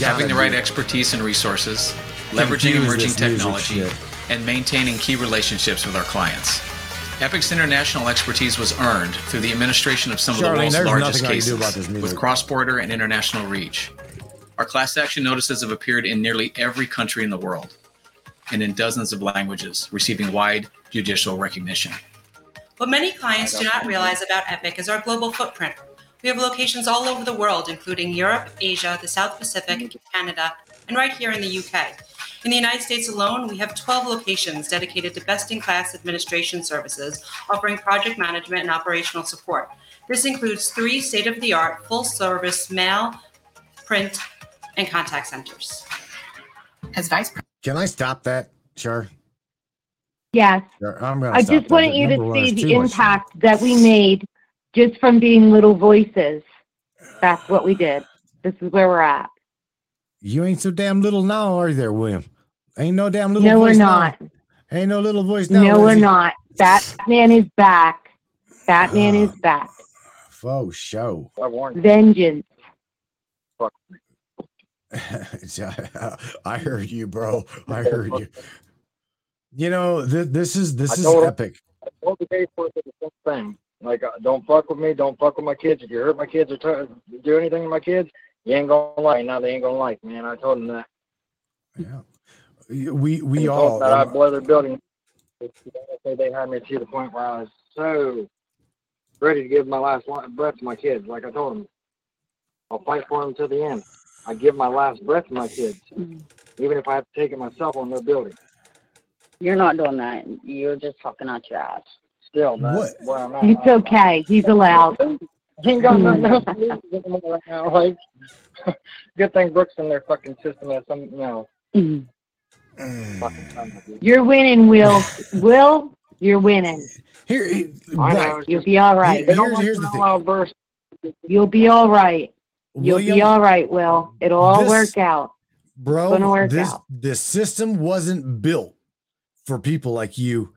having the right be- expertise and resources, leveraging Confuse emerging technology, and maintaining key relationships with our clients. Epiq's international expertise was earned through the administration of some of the world's largest nothing I can do cases about this music. with cross border and international reach. Our class action notices have appeared in nearly every country in the world and in dozens of languages, receiving wide judicial recognition. What many clients do not realize about Epiq is our global footprint. We have locations all over the world, including Europe, Asia, the South Pacific, Canada, and right here in the UK. In the United States alone, we have 12 locations dedicated to best in class administration services, offering project management and operational support. This includes three state of the art full service mail, print, and contact centers. As Vice Can I stop that, Char? Yes. I'm gonna I stop just that. wanted you Number to one, see it's the too much. impact that we made just from being little voices. That's what we did. This is where we're at. You ain't so damn little now, are you there, William? Ain't no damn little voice. No, we're voice now. not. Ain't no little voice now. No, we're Lindsay. not. Batman is back. Batman is [sighs] back. Faux show. I warned. Vengeance. [laughs] I heard you, bro. I heard you. You know, th- this is this I is told him- epic. I told the caseworker the same thing. Like, uh, don't fuck with me. Don't fuck with my kids. If you hurt my kids or t- do anything to my kids, you ain't gonna like. Now they ain't gonna like man. I told them that. Yeah, we we I all them that I'd blow their building. They they had me to the point where I was so ready to give my last breath to my kids. Like I told them, I'll fight for them to the end. I give my last breath to my kids, even if I have to take it myself on their building. You're not doing that. You're just talking out your ass. Still, that's where I'm. It's okay. He's allowed. He got nothing else to do anymore right now. Like, [laughs] good thing Brooks in their fucking system has some, you know. fucking son of a- You're winning, Will. Will, you're winning. Here, I know, it's You'll just- be all right. They don't want to allow burst. You'll be all right. You'll be all right, Will. It'll all this- work out. bro. gonna work this out. this system wasn't built for people like you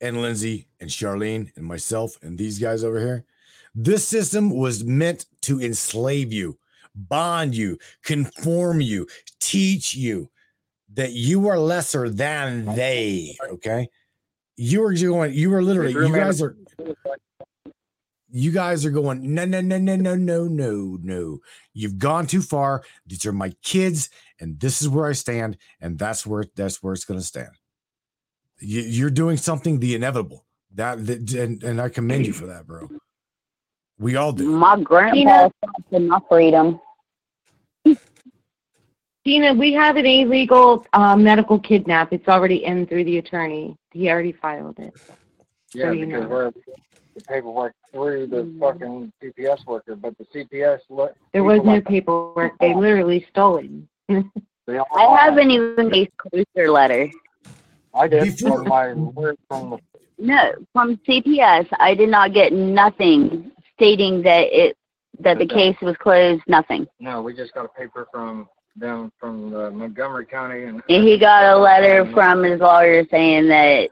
and Lindsay and Charlene and myself and these guys over here. This system was meant to enslave you, bond you, conform you, teach you that you are lesser than they. Okay. You are going, you are literally, you guys are, you guys are going, no, no, no, no, no, no, no, no. You've gone too far. These are my kids, and this is where I stand, and that's where that's where it's gonna stand. You, you're doing something the inevitable. That, that and, and I commend you for that, bro. We all do. My grandpa Tina? for my freedom. Tina, we have an illegal uh, medical kidnap. It's already in through the attorney. He already filed it. Yeah, So you because know. we're the paperwork through the fucking CPS worker, but the CPS look. There was no paperwork. They literally stole it. [laughs] I haven't even made closure letter. I did from my word from the No, from CPS, I did not get nothing stating that it that the case was closed. Nothing. no, we just got a paper from them from the Montgomery County and And he got a letter from his lawyer saying that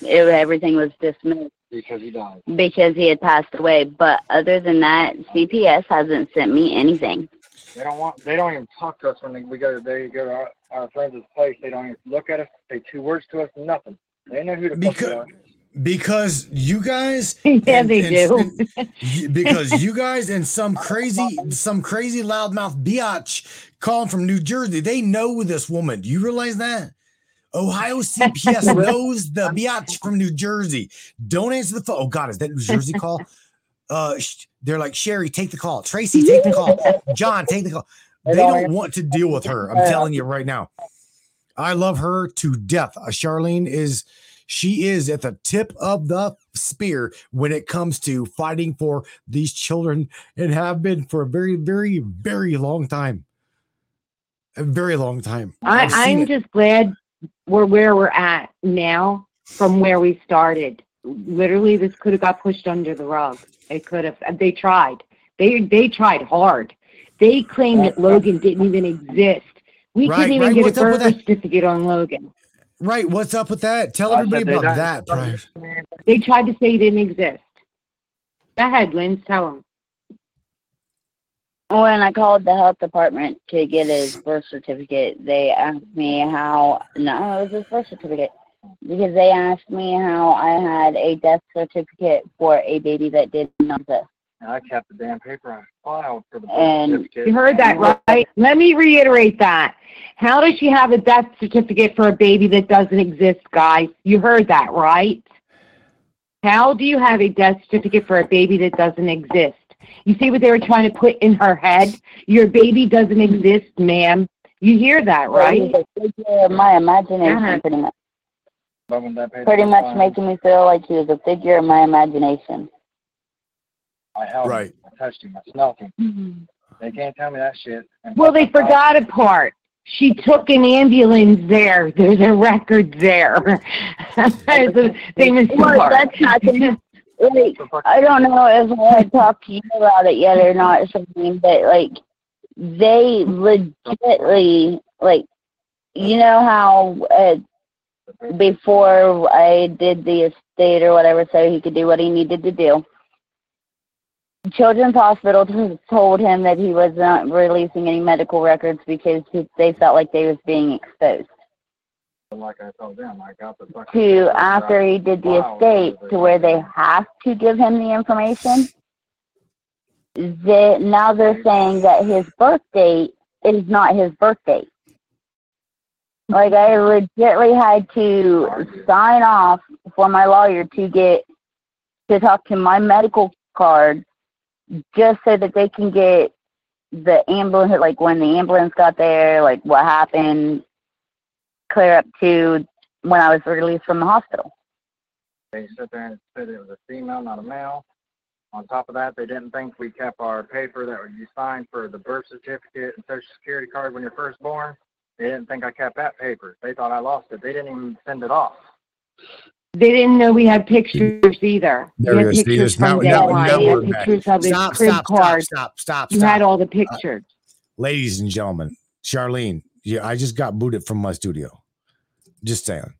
it, everything was dismissed because he died. because he had passed away. But other than that, CPS hasn't sent me anything. They don't want. They don't even talk to us when they, we go. They go to friends our the place. They don't even look at us. Say two words to us. Nothing. They know who the fuck are. because you guys [laughs] Yeah, they do. you- because you guys and some crazy some crazy loudmouth biatch calling from New Jersey, they know this woman. Do you realize that? Ohio CPS [laughs] knows the biatch from New Jersey. Don't answer the phone. Oh God, is that New Jersey call? Uh, sh- they're like Sherry, take the call. Tracy, take the call. John, take the call. They don't want to deal with her. I'm telling you right now. I love her to death. Uh, Charlene is she is at the tip of the spear when it comes to fighting for these children and have been for a very, very, very long time. A very long time. I, I've seen I'm it. just glad we're where we're at now from where we started. Literally, this could have got pushed under the rug. It could have. They tried. They they tried hard. They claimed that Logan didn't even exist. We Right, couldn't even right. get What's a birth certificate on Logan. Right. What's up with that? Tell I everybody about that. Brian. They tried to say he didn't exist. Go ahead, Lynn. Tell them. When oh, I called the health department to get his birth certificate, they asked me how. No, it was his birth certificate because they asked me how I had a death certificate for a baby that did not exist. And I kept the damn paper on file for the birth And certificate. You heard that, right? Let me reiterate that. How does she have a death certificate for a baby that doesn't exist, guys? You heard that, right? How do you have a death certificate for a baby that doesn't exist? You see what they were trying to put in her head? Your baby doesn't exist, ma'am. You hear that, right? It was a figure of my imagination, Uh-huh. pretty much. But when that paper Pretty much making me feel like he was a figure of my imagination. I held Right. him. I touched him. I smelled him. They can't tell me that shit. And Well, they forgot a part. She took an ambulance there. There's a record there. [laughs] they missed a Well, part. that's not the, [laughs] like, I don't know if I had talked to you about it yet or not, something, but like, they legitly, like, you know how uh, before I did the estate or whatever, so he could do what he needed to do. Children's Hospital told him that he was not releasing any medical records because he, they felt like they was being exposed. Like I told them, I got the to after he did the Wow. estate to where they have to give him the information. They, now they're saying that his birth date is not his birth date. Like I legitly had to sign off for my lawyer to get to talk to my medical card just so that they can get the ambulance like when the ambulance got there, like what happened, clear up to when I was released from the hospital. They sit there and said it was a female, not a male. On top of that, they didn't think we kept our paper that you signed for the birth certificate and social security card when you're first born. They didn't think I kept that paper. They thought I lost it. They didn't even send it off. They didn't know we had pictures either. There we it had is. See, pictures there's now- from day now- one. now We had we're back. pictures of his Stop, crib stop, stop, card. stop, stop, You stop. had all the Uh, pictures. ladies and gentlemen, Charlene, yeah, I just got booted from my studio. Just saying.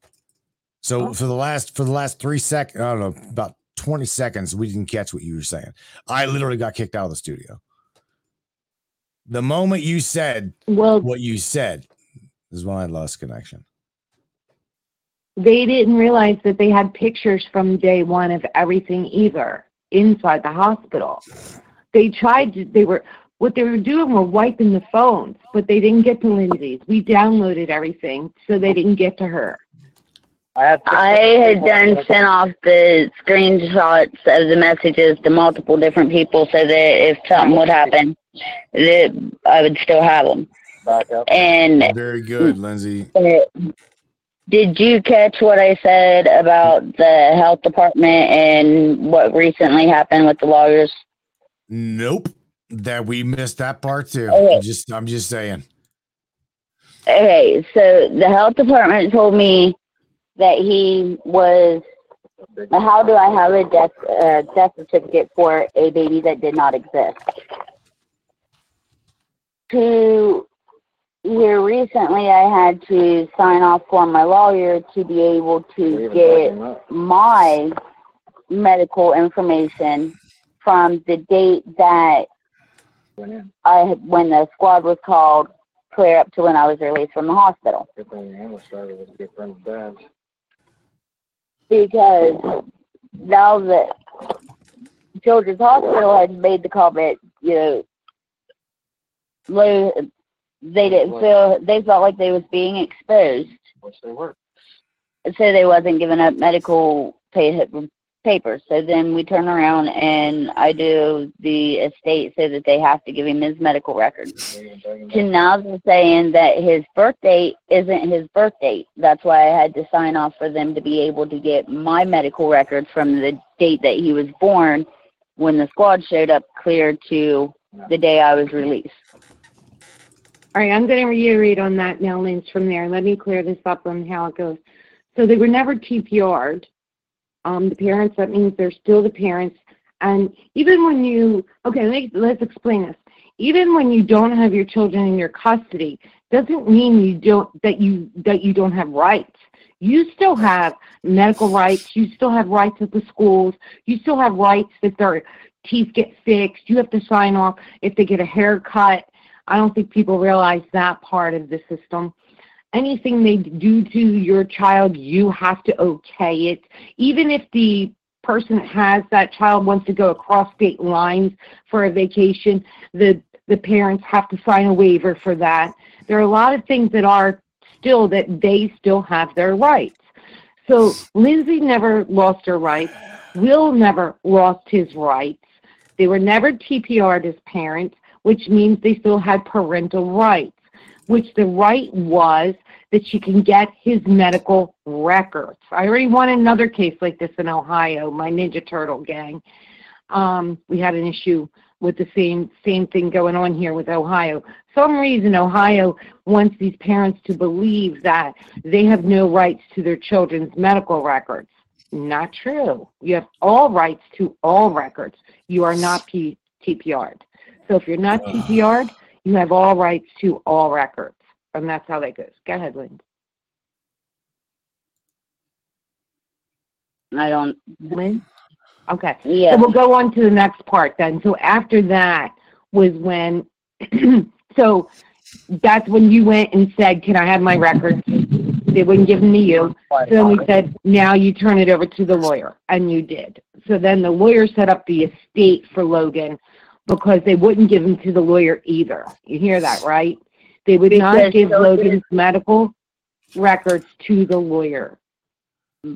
So for the last for the last three seconds, I don't know, about 20 seconds, we didn't catch what you were saying. I literally got kicked out of the studio. The moment you said well, what you said is when I lost connection. They didn't realize that they had pictures from day one of everything either inside the hospital. They tried to, they were, what they were doing were wiping the phones, but they didn't get to Lindsay's. We downloaded everything, so they didn't get to her. I had done sent off the screenshots of the messages to multiple different people so that if something would happen, that I would still have them. And Very good, Lindsay. Did you catch what I said about the health department and what recently happened with the lawyers? Nope. That we missed that part too. Okay. I'm just I'm just saying. Okay, so the health department told me that he was. How do I have a death uh, death certificate for a baby that did not exist? To here recently, I had to sign off for my lawyer to be able to get my medical information from the date that I when the squad was called, clear up to when I was released from the hospital. Because now that Children's Hospital had made the comment, you know, they didn't feel they felt like they was being exposed, Which they were. so they wasn't giving up medical pay, papers. So then we turn around and I do the estate so that they have to give him his medical records. To now they're saying that his birth date isn't his birth date. That's why I had to sign off for them to be able to get my medical records from the date that he was born when the squad showed up clear to the day I was released. All right, I'm going to reiterate on that now, Lynch, from there. Let me clear this up on how it goes. So they were never TPR'd. Um, the parents, that means they're still the parents. And even when you, okay, let's, let's explain this. Even when you don't have your children in your custody, doesn't mean you don't that you that you don't have rights. You still have medical rights. You still have rights at the schools. You still have rights if their teeth get fixed. You have to sign off if they get a haircut. I don't think people realize that part of the system. Anything they do to your child, you have to okay it. Even if the person that has that child wants to go across state lines for a vacation, the the parents have to sign a waiver for that. There are a lot of things that are still that they still have their rights. So Lindsay never lost her rights. Will never lost his rights. They were never TPR'd as parents, which means they still had parental rights, which the right was that she can get his medical records. I already won another case like this in Ohio, my Ninja Turtle gang. Um, we had an issue with the same same thing going on here with Ohio. Some reason Ohio wants these parents to believe that they have no rights to their children's medical records. Not true. You have all rights to all records. You are not P- TPR'd. So if you're not TPR'd, you have all rights to all records. And that's how that goes. Go ahead, Lynn. I don't. Lynn? Okay. Yeah. So we'll go on to the next part then. So after that was when, [clears throat] so that's when you went and said, can I have my records? They wouldn't give them to you. So then we said, now you turn it over to the lawyer. And you did. So then the lawyer set up the estate for Logan because they wouldn't give him to the lawyer either. You hear that, right? They would not give Logan- Logan's medical records to the lawyer.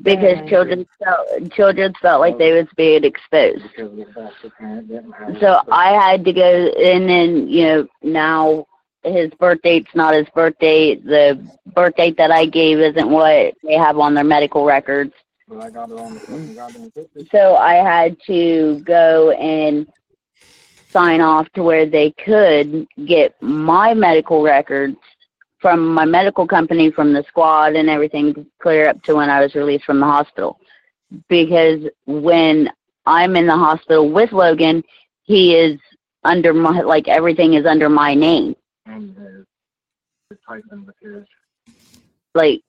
because children felt children felt like they was being exposed. Because the foster parent didn't have. So I had to go in and you know now his birth date's not his birth date. The birth date that I gave isn't what they have on their medical records. But I got it on the fucking goddamn picture. So I had to go and sign off to where they could get my medical records from my medical company, from the squad and everything clear up to when I was released from the hospital. Because when I'm in the hospital with Logan, he is under my, like everything is under my name. And his, the typing with his. Like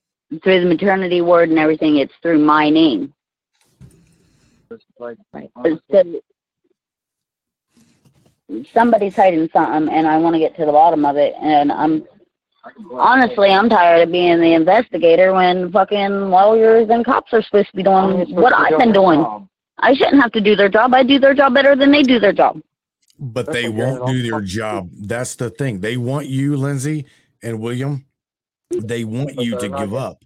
through the maternity ward and everything, it's through my name. Like, So, somebody's hiding something and I want to get to the bottom of it and I'm honestly I'm tired of being the investigator when fucking lawyers and cops are supposed to be doing what I've been doing. I shouldn't have to do their job. I do their job better than they do their job. But they won't do their job. That's the thing. They want you, Lindsay and William. They want you to give up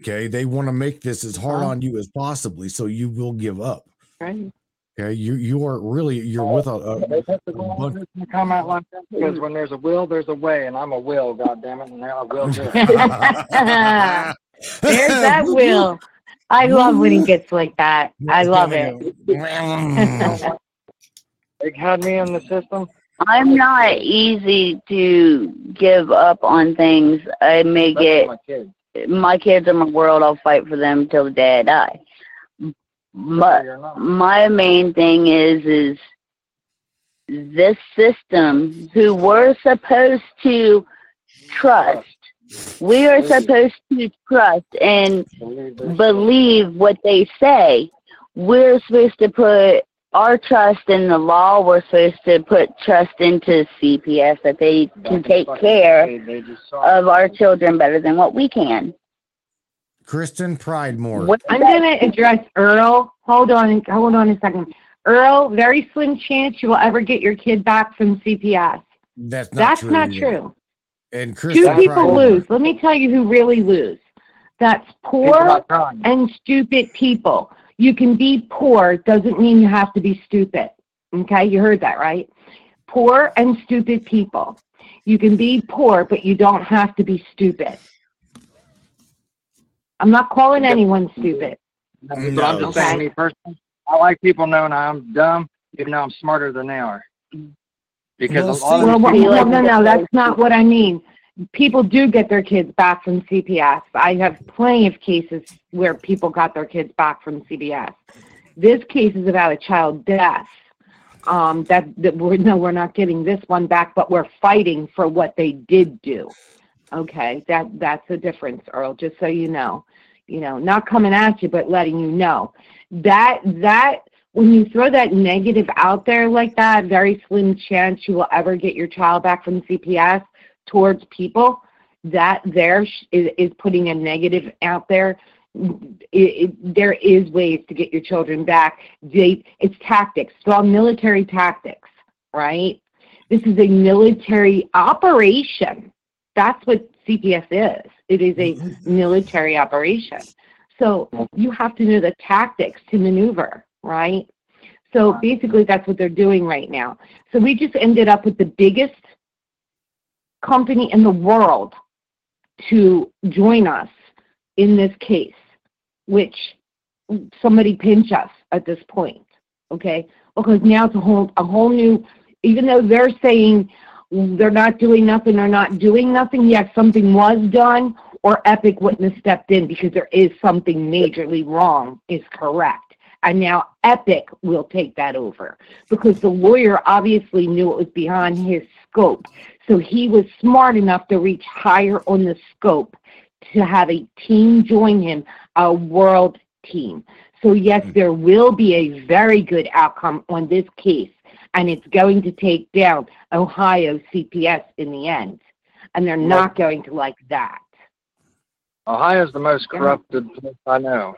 Okay, they want to make this as hard on you as possibly, so you will give up. Right. Okay, you you are really you're with a, a, They have to a go on bunch- this and come out like that because when there's a will, there's a way, and I'm a will, God damn it, and I will do. [laughs] There's that [laughs] will. I love when he gets like that. [laughs] I love it. They had me in the system. I'm not easy to give up on things. I may That's get my kids. my kids are my world. I'll fight for them till the day I die. But my main thing is is this system who we're supposed to trust. We are supposed to trust and believe what they say. We're supposed to put our trust in the law. We're supposed to put trust into CPS that they can take care They, they just saw of our children better than what we can. Kristen Pridemore. What- I'm going to address Earl. Hold on, hold on a second. Earl, very slim chance you will ever get your kid back from CPS. That's not That's true. not true. And Two people Pridemore- lose. Let me tell you who really lose. That's poor and stupid people. You can be poor doesn't mean you have to be stupid. Okay, you heard that right? Poor and stupid people. You can be poor, but you don't have to be stupid. I'm not calling anyone stupid. But I'm just saying, me personally, I like people knowing I'm dumb, even though I'm smarter than they are. Because a lot Well, of well, people, no, no, no, that's not what I mean. People do get their kids back from CPS. I have plenty of cases where people got their kids back from CPS. This case is about a child death. Um, that, that we're, no, we're not getting this one back, but we're fighting for what they did do. Okay, that, that's a difference, Earl, just so you know. You know, not coming at you, but letting you know. That, that, when you throw that negative out there like that, very slim chance you will ever get your child back from CPS towards people, that there is, is putting a negative out there. It, it, there is ways to get your children back. They, it's tactics, strong military tactics, right? This is a military operation. That's what CPS is. It is a mm-hmm. military operation. So you have to know the tactics to maneuver, right? So basically, that's what they're doing right now. So we just ended up with the biggest company in the world to join us in this case, which somebody pinch us at this point, okay? Because now it's a whole a whole new. Even though they're saying they're not doing nothing, they're not doing nothing. Yes, something was done, or Epiq wouldn't have stepped in because there is something majorly wrong. Is correct. And now Epiq will take that over because the lawyer obviously knew it was beyond his scope. So he was smart enough to reach higher on the scope to have a team join him, a world team. So, yes, hmm. there will be a very good outcome on this case, and it's going to take down Ohio CPS in the end. And they're not going to like that. Ohio's the most corrupted place I know.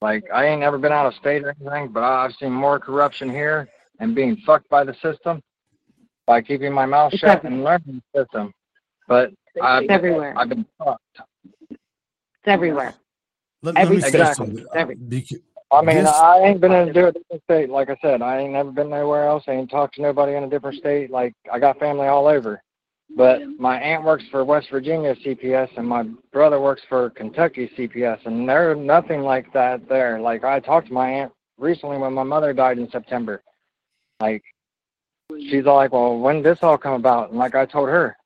Like, I ain't never been out of state or anything, but I've seen more corruption here and being fucked by the system by keeping my mouth It's shut everywhere. and learning the system. But I've, It's everywhere. I've been fucked. It's everywhere. Let, let me say Everything. something. Every- Beca- I mean, this- I ain't been in a different state. Like I said, I ain't never been nowhere else. I ain't talked to nobody in a different state. Like, I got family all over. But my aunt works for West Virginia CPS, and my brother works for Kentucky CPS, and there's nothing like that there. Like, I talked to my aunt recently when my mother died in September. Like, she's all like, well, when did this all come about? And like I told her,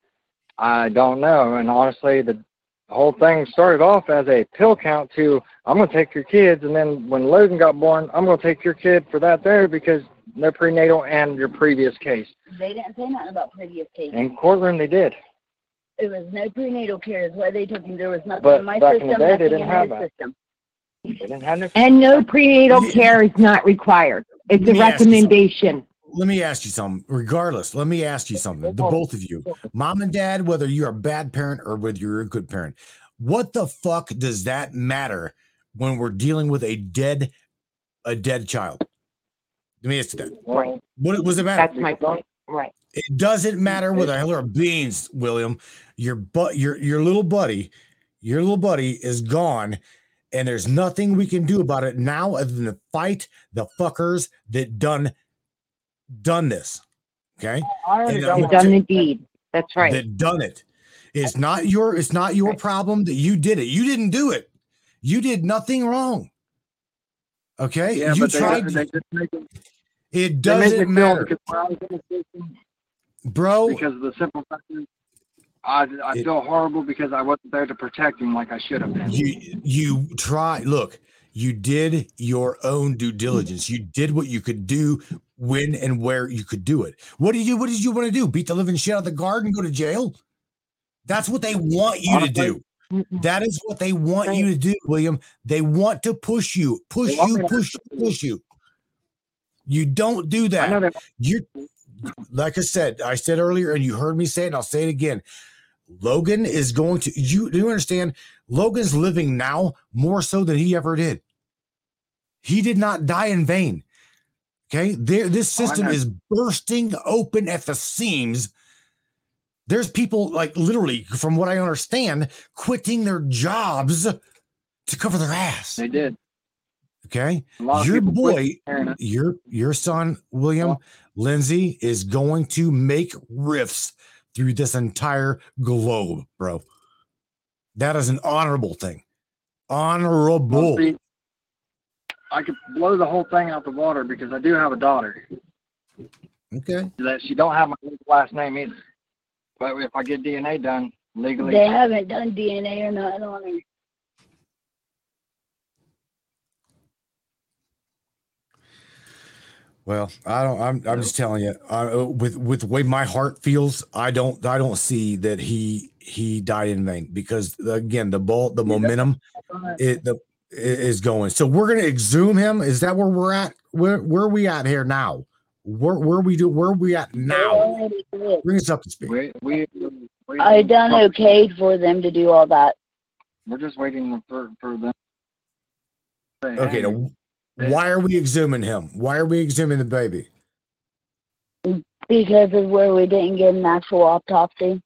I don't know. And honestly, the whole thing started off as a pill count to, I'm going to take your kids. And then when Logan got born, I'm going to take your kid for that there because they're prenatal and your previous case. They didn't say nothing about previous cases. In courtroom, they did. It was no prenatal care is why they took him. There was nothing But in my back in system, the day, they didn't in have that. system. They didn't have no. And no prenatal care is not required. It's a me ask you something. recommendation. Let me ask you something. Regardless, let me ask you something. The both of you, mom and dad, whether you're a bad parent or whether you're a good parent, what the fuck does that matter when we're dealing with a dead, a dead child? Let me ask you that. Right. What was it matter? That's my point. Right. It doesn't matter whether hell or beans, William. Your but your your little buddy Your little buddy is gone, and there's nothing we can do about it now other than to fight the fuckers that done done this. Okay, I already done, I'm done t- the deed. That's right. that done it. It's not your it's not your problem that you did it. You didn't do it. You did nothing wrong. Okay, Yeah, you but they, tried. they just make it, it they make me doesn't feel matter, because when I was in the system, bro. because of the simple fact is, I, I feel horrible because I wasn't there to protect him like I should have been. You you try. Look, you did your own due diligence. Mm-hmm. You did what you could do when and where you could do it. What did you What did you want to do? Beat the living shit out of the guard and go to jail? That's what they want you to do. That is what they want you to do, William. They want to push you, push you, push you, push you. You don't do that. You, like I said, I said earlier, and you heard me say it, and I'll say it again. Logan is going to you. Do you understand? Logan's living now more so than he ever did. He did not die in vain. Okay, there. This Oh, system know. is bursting open at the seams. There's people like literally, from what I understand, quitting their jobs to cover their ass. They did. Okay. A lot of Your boy, your your son, William Lindsay, is going to make rifts through this entire globe, bro. That is an honorable thing. Honorable. See, I could blow the whole thing out the water because I do have a daughter Okay. that she don't have my last name either. But if I get DNA done legally, They haven't done DNA or not on her. Well, I don't. I'm. I'm just telling you. Uh, with with the way my heart feels, I don't. I don't see that he he died in vain because again, the ball, the momentum, it the i- is going. So we're gonna exhume him. Is that where we're at? Where where are we at here now? Where where we do? Where are we at now? Bring us up to speed. we, we, we I done okay for them to do all that. We're just waiting for for them. say, Okay. "Hey, Now, why are we exhuming him? Why are we exhuming the baby? Because of where we didn't get an actual autopsy.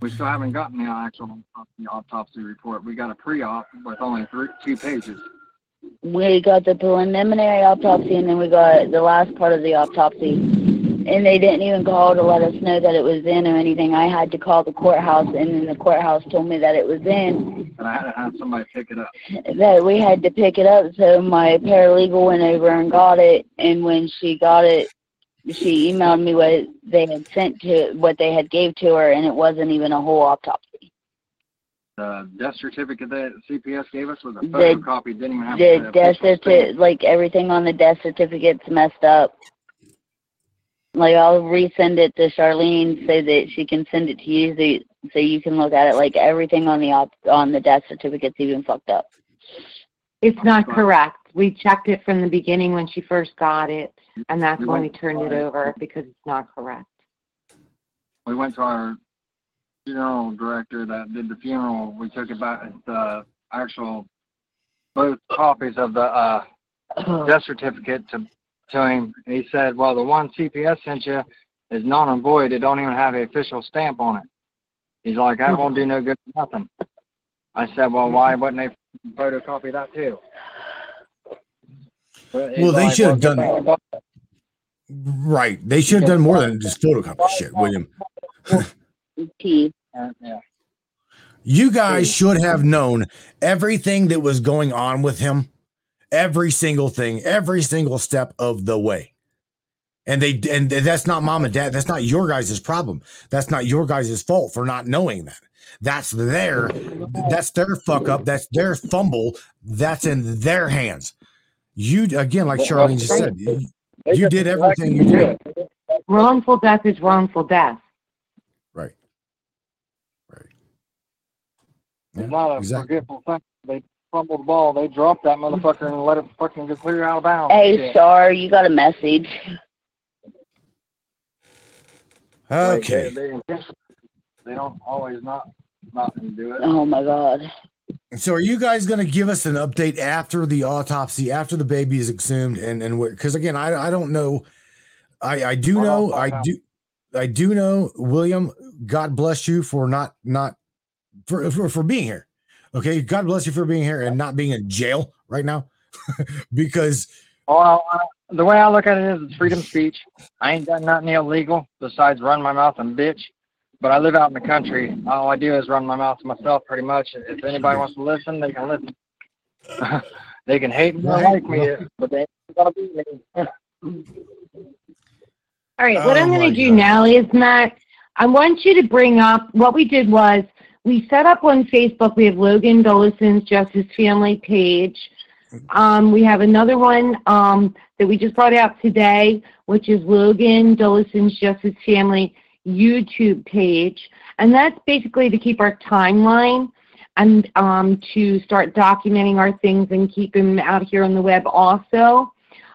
We still haven't gotten the actual autopsy, autopsy report. We got a pre-op with only three, two pages. We got the preliminary autopsy and then we got the last part of the autopsy. And they didn't even call to let us know that it was in or anything. I had to call the courthouse and then the courthouse told me that it was in, And I had to have somebody pick it up. that we had to pick it up. So my paralegal went over and got it. And when she got it, she emailed me what they had sent to, what they had gave to her and it wasn't even a whole autopsy. The death certificate that CPS gave us was a The- photocopy. Didn't even have the the death official certificate, like everything on the death certificate's messed up. Like I'll resend it to Charlene so that she can send it to you so, so you can look at it. Like everything on the op, on the death certificate's even fucked up. It's not correct. We checked it from the beginning when she first got it, and that's when we turned it over because it's not correct. we went to our funeral director that did the funeral. We took it back the actual both copies of the uh, death certificate to to him. He said, "Well, the one CPS sent you is non and void. It don't even have the official stamp on it." He's like, "That won't do no good for nothing." I said, "Well, why wouldn't they photocopy that too?" Well, they like, should have done- get that- Right. They should have done more than just photocopy shit, William. [laughs] You guys should have known everything that was going on with him, every single thing, every single step of the way. And they and that's not mom and dad. That's not your guys' problem. That's not your guys' fault for not knowing that. That's their that's their fuck up. That's their fumble. That's in their hands. You again, like Charlene just said, you, you did everything you did. Wrongful death is wrongful death. Right. Right. It's not a exactly. forgetful thing. They fumbled the ball. They dropped that motherfucker and let it fucking get clear out of bounds. Hey, Shit. Star, you got a message. Like, Okay. they, they, they don't always not not do it. Oh my God. So are you guys going to give us an update after the autopsy, after the baby is exhumed, and and because again, I I don't know, I I do know I do I do know William. God bless you for not not for, for for being here. Okay, God bless you for being here and not being in jail right now, [laughs] because Well, uh, the way I look at it is it's freedom of speech. I ain't done nothing illegal besides run my mouth and bitch. But I live out in the country. All I do is run my mouth to myself pretty much. If anybody wants to listen, they can listen. [laughs] they can hate me or like me, but they ain't gonna beat me. [laughs] All right, what Oh I'm going to do now is, Matt, I want you to bring up what we did was we set up on Facebook. We have Logan Dollison's Justice Family page. Um, we have another one um, that we just brought out today, which is Logan Dollison's Justice Family YouTube page. And that's basically to keep our timeline and um, to start documenting our things and keep them out here on the web also.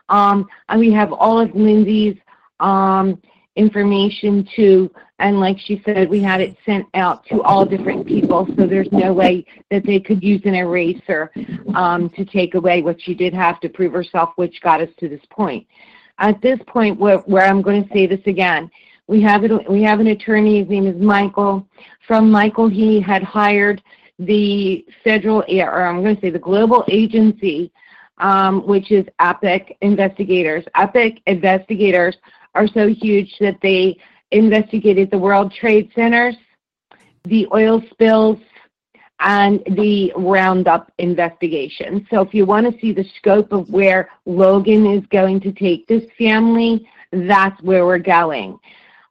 Um, and we have all of Lindsay's um, information too. And like she said, we had it sent out to all different people, so there's no way that they could use an eraser um, to take away what she did have to prove herself, which got us to this point. At this point, where, where I'm going to say this again, we have it. We have an attorney. His name is Michael. From Michael, he had hired the federal, or I'm going to say the global agency, um, which is Epiq investigators. Epiq investigators are so huge that they investigated the World Trade Centers, the oil spills, and the Roundup investigation. So if you want to see the scope of where Logan is going to take this family, that's where we're going.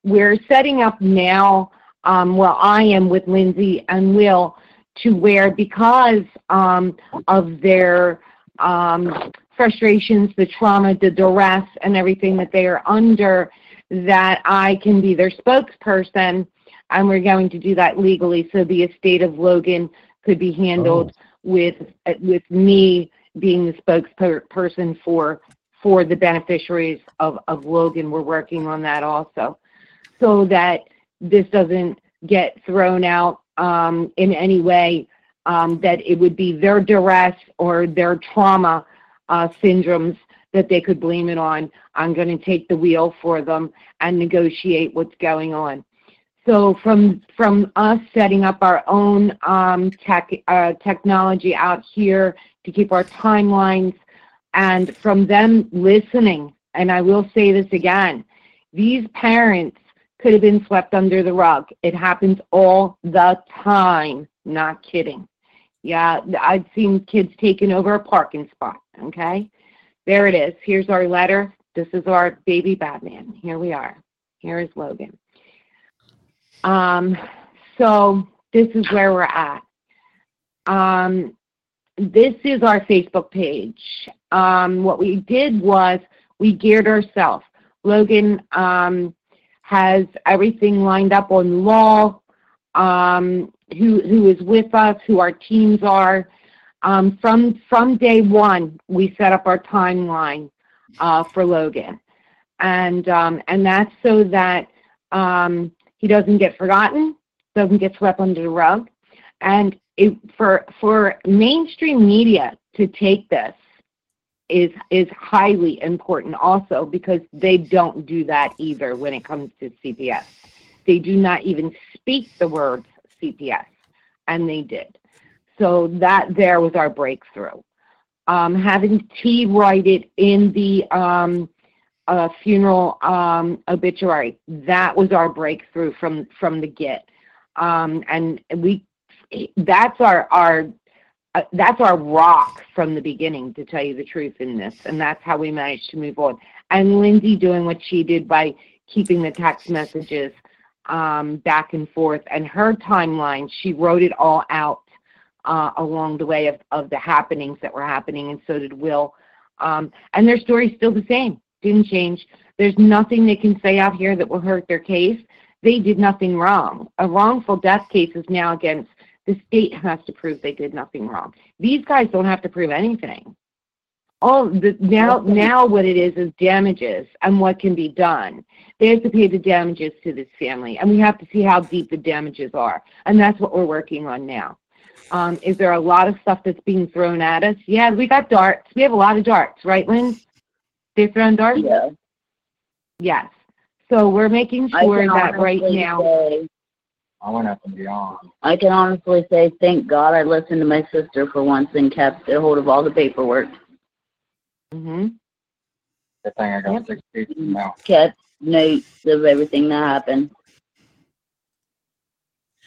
We're setting up now, um, well, I am with Lindsay and Will, to where because um, of their um, frustrations, the trauma, the duress, and everything that they are under, that I can be their spokesperson, and we're going to do that legally. So the estate of Logan could be handled with with me being the spokesperson for for the beneficiaries of, of Logan. We're working on that also, so that this doesn't get thrown out um, in any way. Um, that it would be their duress or their trauma uh, syndromes that they could blame it on. I'm going to take the wheel for them and negotiate what's going on. So from from us setting up our own um, tech uh, technology out here to keep our timelines, and from them listening. And I will say this again: these parents could have been swept under the rug. It happens all the time. Not kidding. Yeah, I've seen kids taking over a parking spot. Okay, there it is. Here's our letter. This is our baby Batman. Here we are. Here is Logan. Um, so this is where we're at. Um, this is our Facebook page. Um, what we did was we geared ourselves. Logan um, has everything lined up on law, um, who who is with us, who our teams are. Um, from from day one, we set up our timeline uh, for Logan, and um, and that's so that um, he doesn't get forgotten, doesn't get swept under the rug, and it, for for mainstream media to take this is is highly important also because they don't do that either when it comes to CPS. They do not even speak the words CPS, and they did. So that there was our breakthrough. Um, having T write it in the um, uh, funeral um, obituary, that was our breakthrough from from the get. Um, and we, that's our our uh, that's our rock from the beginning, to tell you the truth in this, and that's how we managed to move on. And Lindsay doing what she did by keeping the text messages um, back and forth, and her timeline, she wrote it all out uh, along the way of, of the happenings that were happening, and so did Will. Um, and their story's still the same, didn't change. There's nothing they can say out here that will hurt their case. They did nothing wrong. A wrongful death case is now against the state has to prove they did nothing wrong. These guys don't have to prove anything. All the now now what it is is damages and what can be done. They have to pay the damages to this family, and we have to see how deep the damages are, and that's what we're working on now. Um, is there a lot of stuff that's being thrown at us? Yeah, we got darts. We have a lot of darts, right, Lynn? They're throwing darts. Yeah. Yes. So we're making sure that right now. say I went up and beyond. I can honestly say, thank God I listened to my sister for once and kept a hold of all the paperwork. Mm-hmm. Good thing I got six feet in the. Kept notes of everything that happened.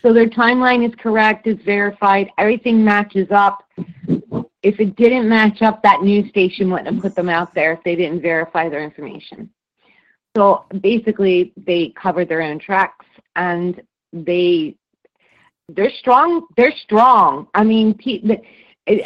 So their timeline is correct, it's verified, everything matches up. If it didn't match up, that news station wouldn't have put them out there if they didn't verify their information. So basically, they covered their own tracks and they they're strong. They're strong. I mean,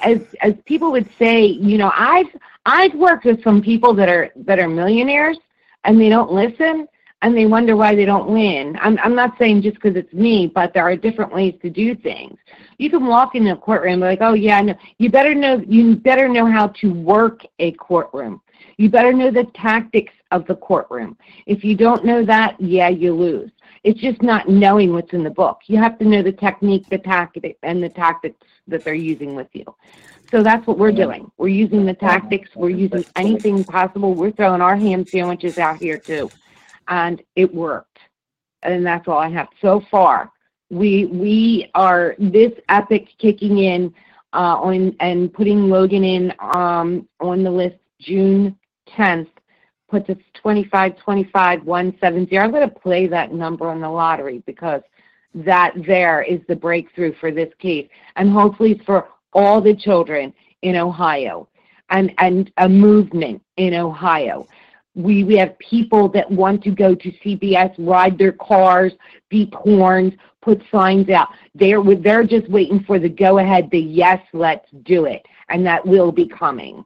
as as people would say, you know, I've I've worked with some people that are that are millionaires and they don't listen and they wonder why they don't win. I'm I'm not saying just because it's me, but there are different ways to do things. You can walk in a courtroom and be like, oh yeah, no. You better know you better know how to work a courtroom. You better know the tactics of the courtroom. If you don't know that, yeah, you lose. It's just not knowing what's in the book. You have to know the technique, the tactic, and the tactics that they're using with you. So that's what we're doing. We're using the tactics. We're using anything possible. We're throwing our ham sandwiches out here too, and it worked. And that's all I have so far. We we are this Epiq kicking in uh, on and putting Logan in um, on the list June 10th puts us 25 25 170. I'm going to play that number on the lottery because that there is the breakthrough for this case, and hopefully for all the children in Ohio, and and a movement in Ohio. We we have people that want to go to CPS, ride their cars, beep horns, put signs out. They're they're just waiting for the go ahead, the yes, let's do it, and that will be coming.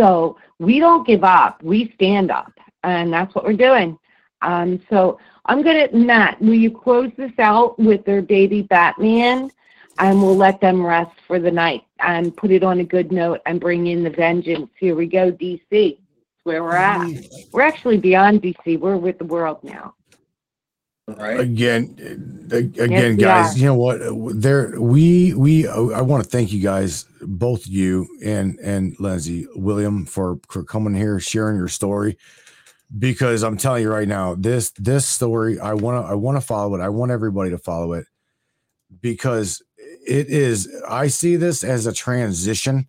So we don't give up. We stand up, and that's what we're doing. Um, so I'm gonna Matt. Will you close this out with their baby Batman, and we'll let them rest for the night and put it on a good note and bring in the vengeance. Here we go, DC. That's where we're at. We're actually beyond DC. We're with the world now. Again, uh, again, Yes, guys. are. You know what? There, we we. I want to thank you guys, both you and and Lindsay, William, for for coming here, sharing your story. Because I'm telling you right now, this this story, I want to I want to follow it. I want everybody to follow it because it is. I see this as a transition.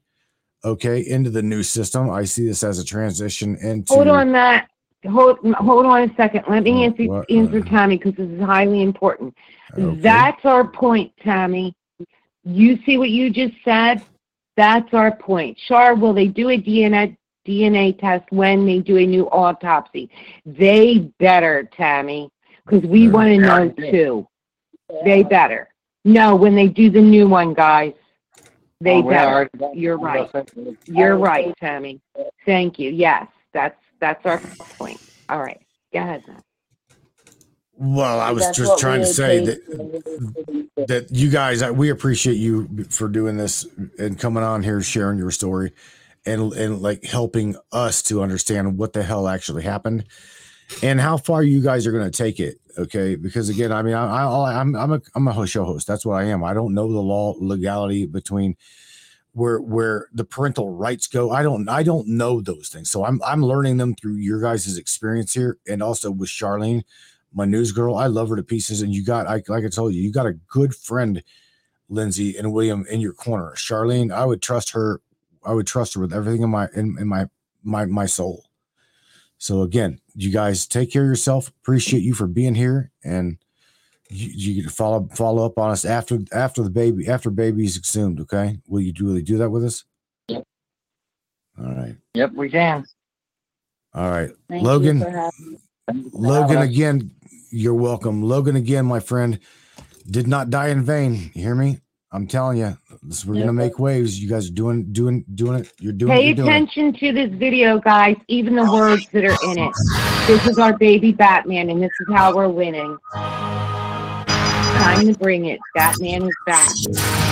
Okay, into the new system. I see this as a transition into. Hold on, Matt. Hold hold on a second. Let me oh, answer what? answer Tommy because this is highly important. Okay. That's our point, Tommy. You see what you just said? That's our point. Char, will they do a DNA DNA test when they do a new autopsy? They better, Tammy, because we want to know too. They better. No, when they do the new one, guys. They Oh, better. You're right. You're right, Tammy. Thank you. Yes, that's that's our point. All right. Go ahead, Matt. Well, I was That's just what trying we to say would that that you guys, I- we appreciate you for doing this and coming on here, sharing your story, and and like helping us to understand what the hell actually happened and how far you guys are going to take it. Okay, because again, I mean, I, I I'm I'm a I'm a show host. That's what I am. I don't know the law legality between where where the parental rights go. I don't I don't know those things. So I'm I'm learning them through your guys' experience here and also with Charlene, my news girl. I love her to pieces. And you got I like I told you, you got a good friend, Lindsay and William in your corner. Charlene, I would trust her, I would trust her with everything in my in, in my my my soul. So again, you guys take care of yourself. Appreciate you for being here and you, you can follow follow up on us after after the baby after baby's exhumed. Okay, will you really do that with us? Yep. All right, Yep, we can. all right, Thank Logan. Logan again. You're welcome, Logan again, my friend. Did not die in vain. You hear me? I'm telling you, this, we're gonna make waves. You guys are doing doing doing it. You're doing. Pay you're doing it. attention to this video, guys, even the words that are in it. This is our baby Batman, and this is how we're winning. Time to bring it. Batman is back.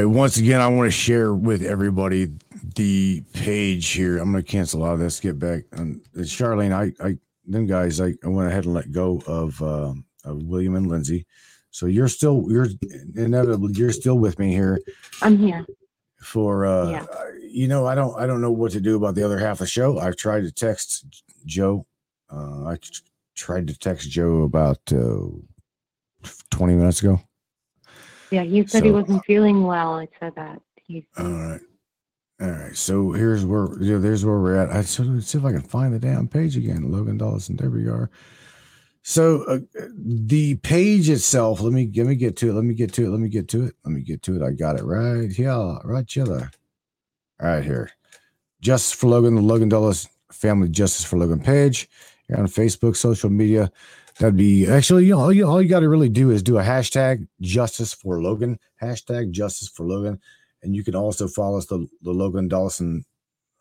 Right. Once again, I want to share with everybody the page here. I'm going to cancel out of this. Get back. And uh, Charlene, I, I, them guys, I, I went ahead and let go of, uh, of William and Lindsay. So you're still, you're inevitably, you're still with me here I'm here. for, uh, Yeah. you know, I don't, I don't know what to do about the other half of the show. I've tried to text Joe. Uh, I tried to text Joe about, uh, 20 minutes ago. Yeah, he said he So- wasn't feeling well. I said that. All right. All right. So here's where yeah, there's where we're at. I so let's see if I can find the damn page again. Logan Dollison. There we are. So uh, the page itself, let me let me get to it. Let me get to it. Let me get to it. Let me get to it. I got it right here. Right here. All right here. Justice for Logan, the Logan Dollison Family Justice for Logan page. You're on Facebook, social media. That'd be actually, you know, all you, all you got to really do is do a hashtag justice for Logan, hashtag justice for Logan. And you can also follow us, the, the Logan Dollison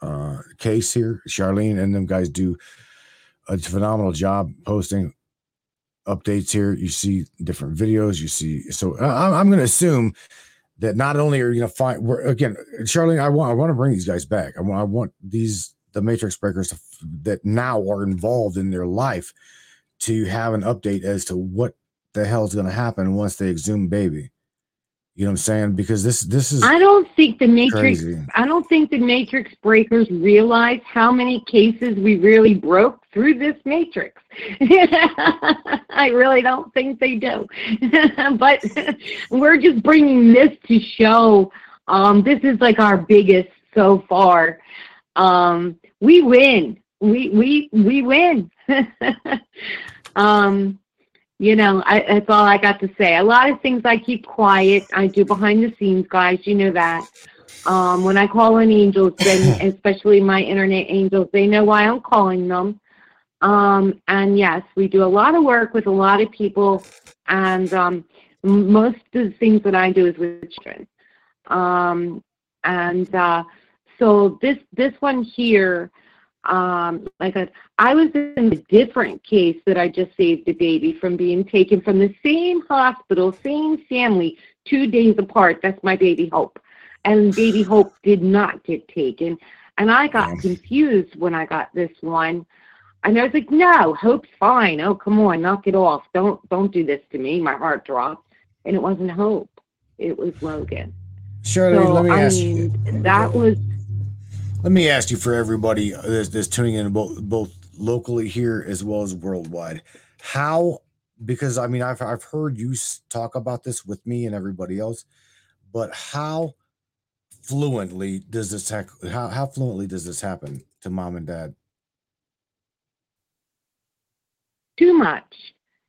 uh, case here. Charlene and them guys do a phenomenal job posting updates here. You see different videos. You see, so I, I'm going to assume that not only are you going to find, we're, again, Charlene, I want, I want to bring these guys back. I want, I want these, the Matrix Breakers that now are involved in their life to have an update as to what the hell is going to happen once they exhume baby. You know what I'm saying? Because this, this is, I don't think the Matrix. crazy. I don't think the Matrix breakers realize how many cases we really broke through this Matrix. [laughs] I really don't think they do. [laughs] but we're just bringing this to show. Um, this is like our biggest so far. Um, we win. We we we win. [laughs] um, you know, I, that's all I got to say. A lot of things I keep quiet. I do behind the scenes, guys. You know that. Um, when I call in angels, then [coughs] especially my internet angels, they know why I'm calling them. Um, and yes, we do a lot of work with a lot of people, and um, most of the things that I do is with children. Um, and uh, so this this one here, um, like I, I was in a different case that I just saved a baby from being taken from the same hospital, same family, two days apart. That's my baby Hope, and baby Hope did not get taken, and I got confused when I got this one. And I was like, "No, Hope's fine. Oh, come on, knock it off. Don't don't do this to me." My heart dropped, and it wasn't Hope. It was Logan. Shirley, so, let me I ask you. that was Let me ask you for everybody that's, that's tuning in both both locally here as well as worldwide. how because I mean I've I've heard you talk about this with me and everybody else, but how fluently does this hec- how how fluently does this happen to mom and dad? too much.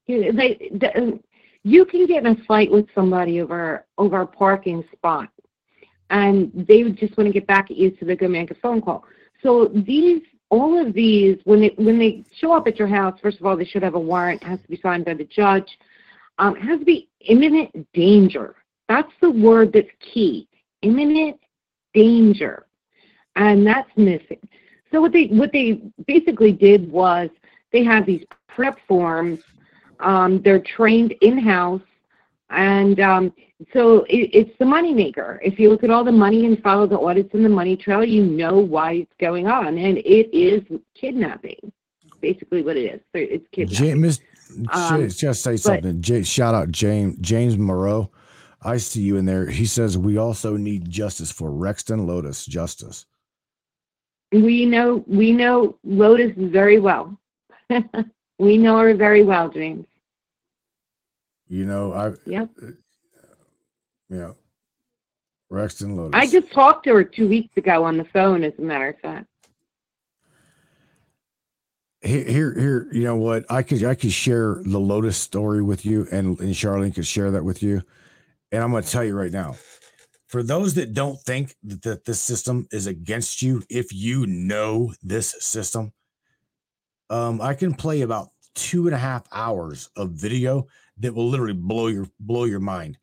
You, they, the, you can get in a fight with somebody over over a parking spot, and they just want to get back at you, so gonna make a phone call. So these, all of these, when they when they show up at your house, first of all, they should have a warrant. It has to be signed by the judge. Um, it has to be imminent danger. That's the word that's key. Imminent danger, and that's missing. So what they what they basically did was they have these prep forms. Um, they're trained in house, and um, so it, it's the moneymaker. If you look at all the money and follow the audits in the money trail, you know why it's going on, and it is kidnapping. Basically, what it is. So It's kidnapping. James, Um, just say something. J, shout out James James Moreau. I see you in there. He says we also need justice for Rexton Lotus. Justice. We know we know Lotus very well. [laughs] we know her very well, James. You know I. Yep. Yeah. Rexton Lotus. I just talked to her two weeks ago on the phone, as a matter of fact. here, here, here, you know what? I could, I could share the Lotus story with you, and and Charlene could share that with you. And I'm going to tell you right now, for those that don't think that, that this system is against you, if you know this system, um, I can play about two and a half hours of video that will literally blow your blow your mind.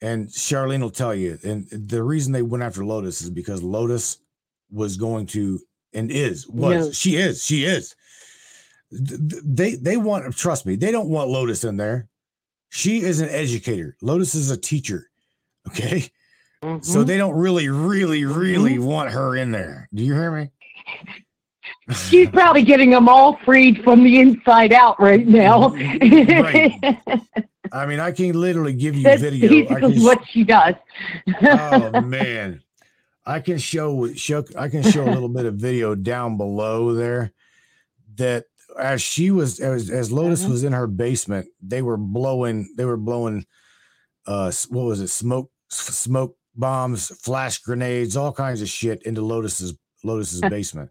And Charlene will tell you, and the reason they went after Lotus is because Lotus was going to and is was No. she is she is. Th- th- They they want trust me, they don't want Lotus in there. She is an educator. Lotus is a teacher. Okay. So Mhm. they don't really, really, really want her in there. Do you hear me? She's probably getting them all freed from the inside out right now. Right. [laughs] I mean, I can literally give you That's video. Basically what she does. oh [laughs] man, I can show show I can show a little bit of video down below there. That as she was as as Lotus Mhm. was in her basement, they were blowing they were blowing uh what was it smoke smoke bombs, flash grenades, all kinds of shit into Lotus's Lotus's [laughs] basement.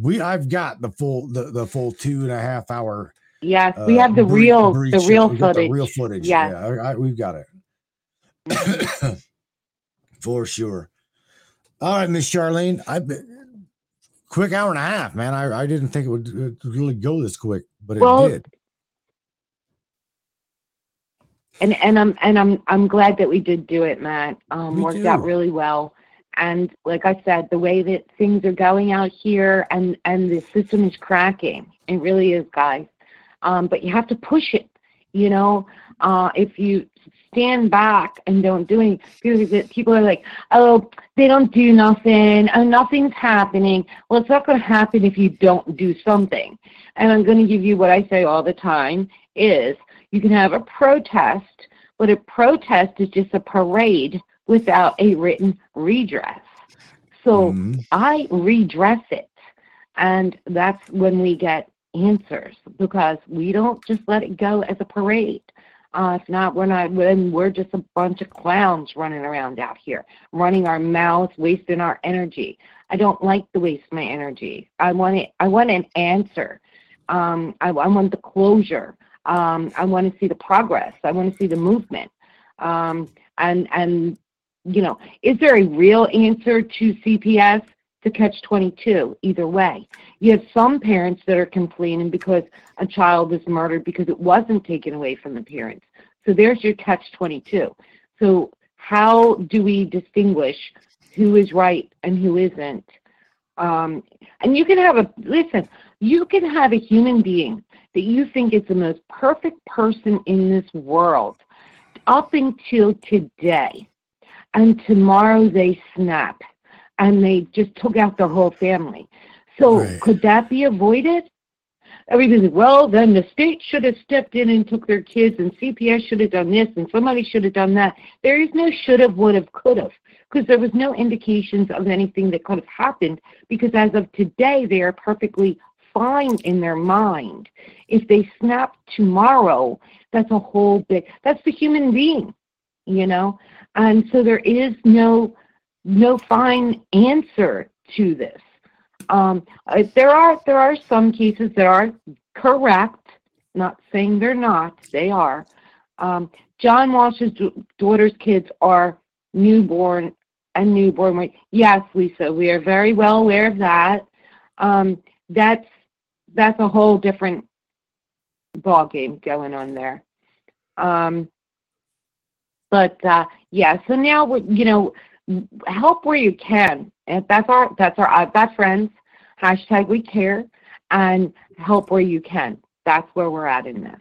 We I've got the full the, the full two and a half hour Yes, we uh, have the real the real we got the footage. real footage. Yes. Yeah, I, I, we've got it [coughs] for sure. All right, Miss Charlene, I've been quick hour and a half, man. I, I didn't think it would really go this quick, but it Well, did. and and I'm and I'm I'm glad that we did do it, Matt. Um, Me worked out really well. And like I said, the way that things are going out here, and and the system is cracking. It really is, guys. Um, but you have to push it. You know, uh, if you stand back and don't do anything, people are like, oh, they don't do nothing. Oh, nothing's happening. Well, it's not going to happen if you don't do something. And I'm going to give you what I say all the time is you can have a protest, but a protest is just a parade without a written redress. So Mhm. I redress it. And that's when we get answers because we don't just let it go as a parade. Uh, if not, we're not, then we're just a bunch of clowns running around out here, running our mouths, wasting our energy. I don't like to waste my energy. I want it, I want an answer. Um, I, I want the closure. Um, I want to see the progress. I want to see the movement. Um, and, and, you know, is there a real answer to CPS to catch 22? Either way. You have some parents that are complaining because a child is murdered because it wasn't taken away from the parents. So there's your catch 22. So how do we distinguish who is right and who isn't? Um, and you can have a listen. You can have a human being that you think is the most perfect person in this world up until today, and tomorrow they snap and they just took out their whole family. So Right. could that be avoided? Everybody's like, well, then the state should have stepped in and took their kids, and CPS should have done this, and somebody should have done that. There is no should have, would have, could have, because there was no indications of anything that could have happened. Because as of today, they are perfectly fine in their mind. If they snap tomorrow, that's a whole big, that's the human being, you know? And so there is no, no fine answer to this. Um, uh, there are there are some cases that are correct. Not saying they're not. They are. Um, John Walsh's daughter's kids are newborn and newborn. Yes, Lisa, we are very well aware of that. Um, that's that's a whole different ball game going on there. Um, but uh, yeah, so now we you know help where you can. And that's our that's our I've got friends. Hashtag we care and help where you can. That's where we're at in this.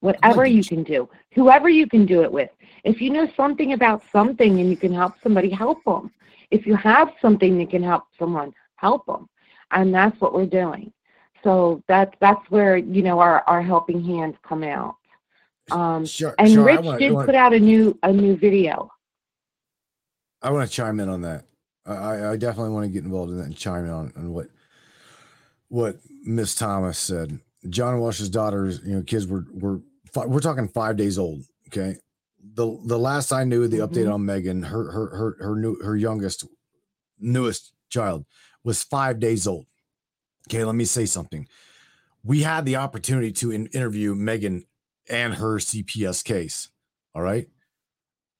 Whatever you can do, whoever you can do it with. If you know something about something and you can help somebody, help them. If you have something that can help someone, help them. And that's what we're doing. So that's that's where you know our our helping hands come out. Um, Sure, and sure, I Rich wanna- did put out a new a new video. I want to chime in on that. I- I, I definitely want to get involved in that and chime in on, on what what Miss Thomas said. John Walsh's daughters, you know, kids were were fi- we're talking five days old. Okay, the the last I knew, the update Mhm. on Megan, her her her her new her youngest newest child was five days old. Okay, let me say something. We had the opportunity to in- interview Megan and her CPS case. All right.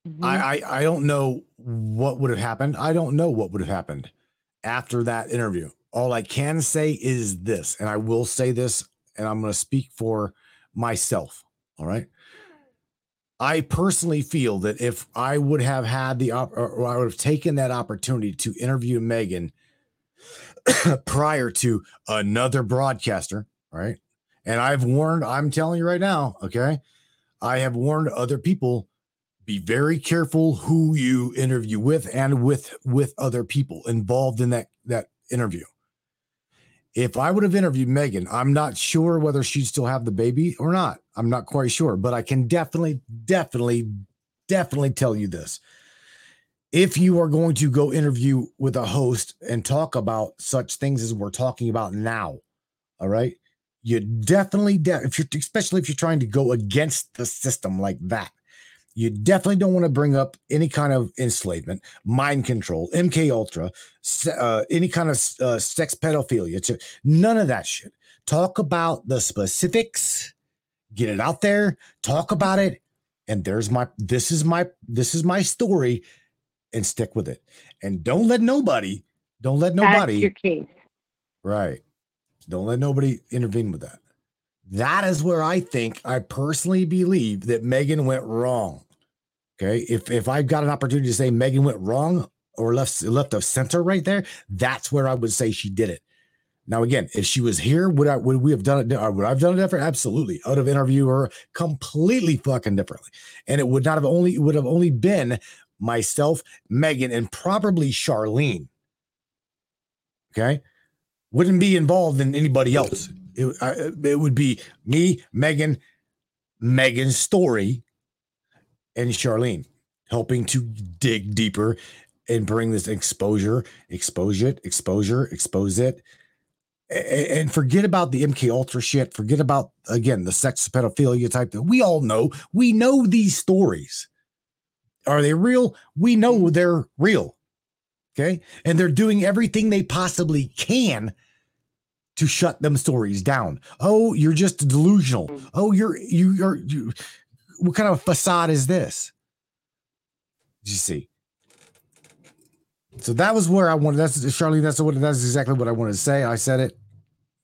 I, mm-hmm. I I don't know what would have happened. I don't know what would have happened after that interview. All I can say is this, and I will say this, and I'm going to speak for myself. All right. I personally feel that if I would have had the op- or I would have taken that opportunity to interview Megan [coughs] prior to another broadcaster, all right? And I've warned, I'm telling you right now, okay? I have warned other people be very careful who you interview with and with with other people involved in that that interview. If I would have interviewed Megan, I'm not sure whether she'd still have the baby or not. I'm not quite sure, but I can definitely, definitely, definitely tell you this. If you are going to go interview with a host and talk about such things as we're talking about now, all right, you definitely, de- if you're especially if you're trying to go against the system like that, you definitely don't want to bring up any kind of enslavement, mind control, MK Ultra, uh, any kind of uh, sex pedophilia. To, none of that shit. Talk about the specifics, get it out there, talk about it, and there's my. This is my. This is my story, and stick with it. And don't let nobody. Don't let nobody. That's nobody. your case. Right. Don't let nobody intervene with that. That is where I think I personally believe that Megan went wrong. Okay. If if I've got an opportunity to say Megan went wrong or left left of center right there, that's where I would say she did it. Now, again, if she was here, would I would we have done it? Would I have done it different? Absolutely. I would have interviewed her completely fucking differently. And it would not have only would have only been myself, Megan, and probably Charlene. Okay. Wouldn't be involved in anybody else. It, I, it would be me, Megan, Megan's story, and Charlene helping to dig deeper and bring this exposure, expose it, exposure, expose it, a- a- and forget about the MK Ultra shit. Forget about again the sex pedophilia type that we all know. We know these stories. Are they real? We know they're real. Okay. And they're doing everything they possibly can to shut them stories down. Oh, you're just delusional. Oh, you're you you're you, what kind of facade is this? Did you see? So that was where I wanted. That's Charlene. That's what. That's exactly what I wanted to say. I said it.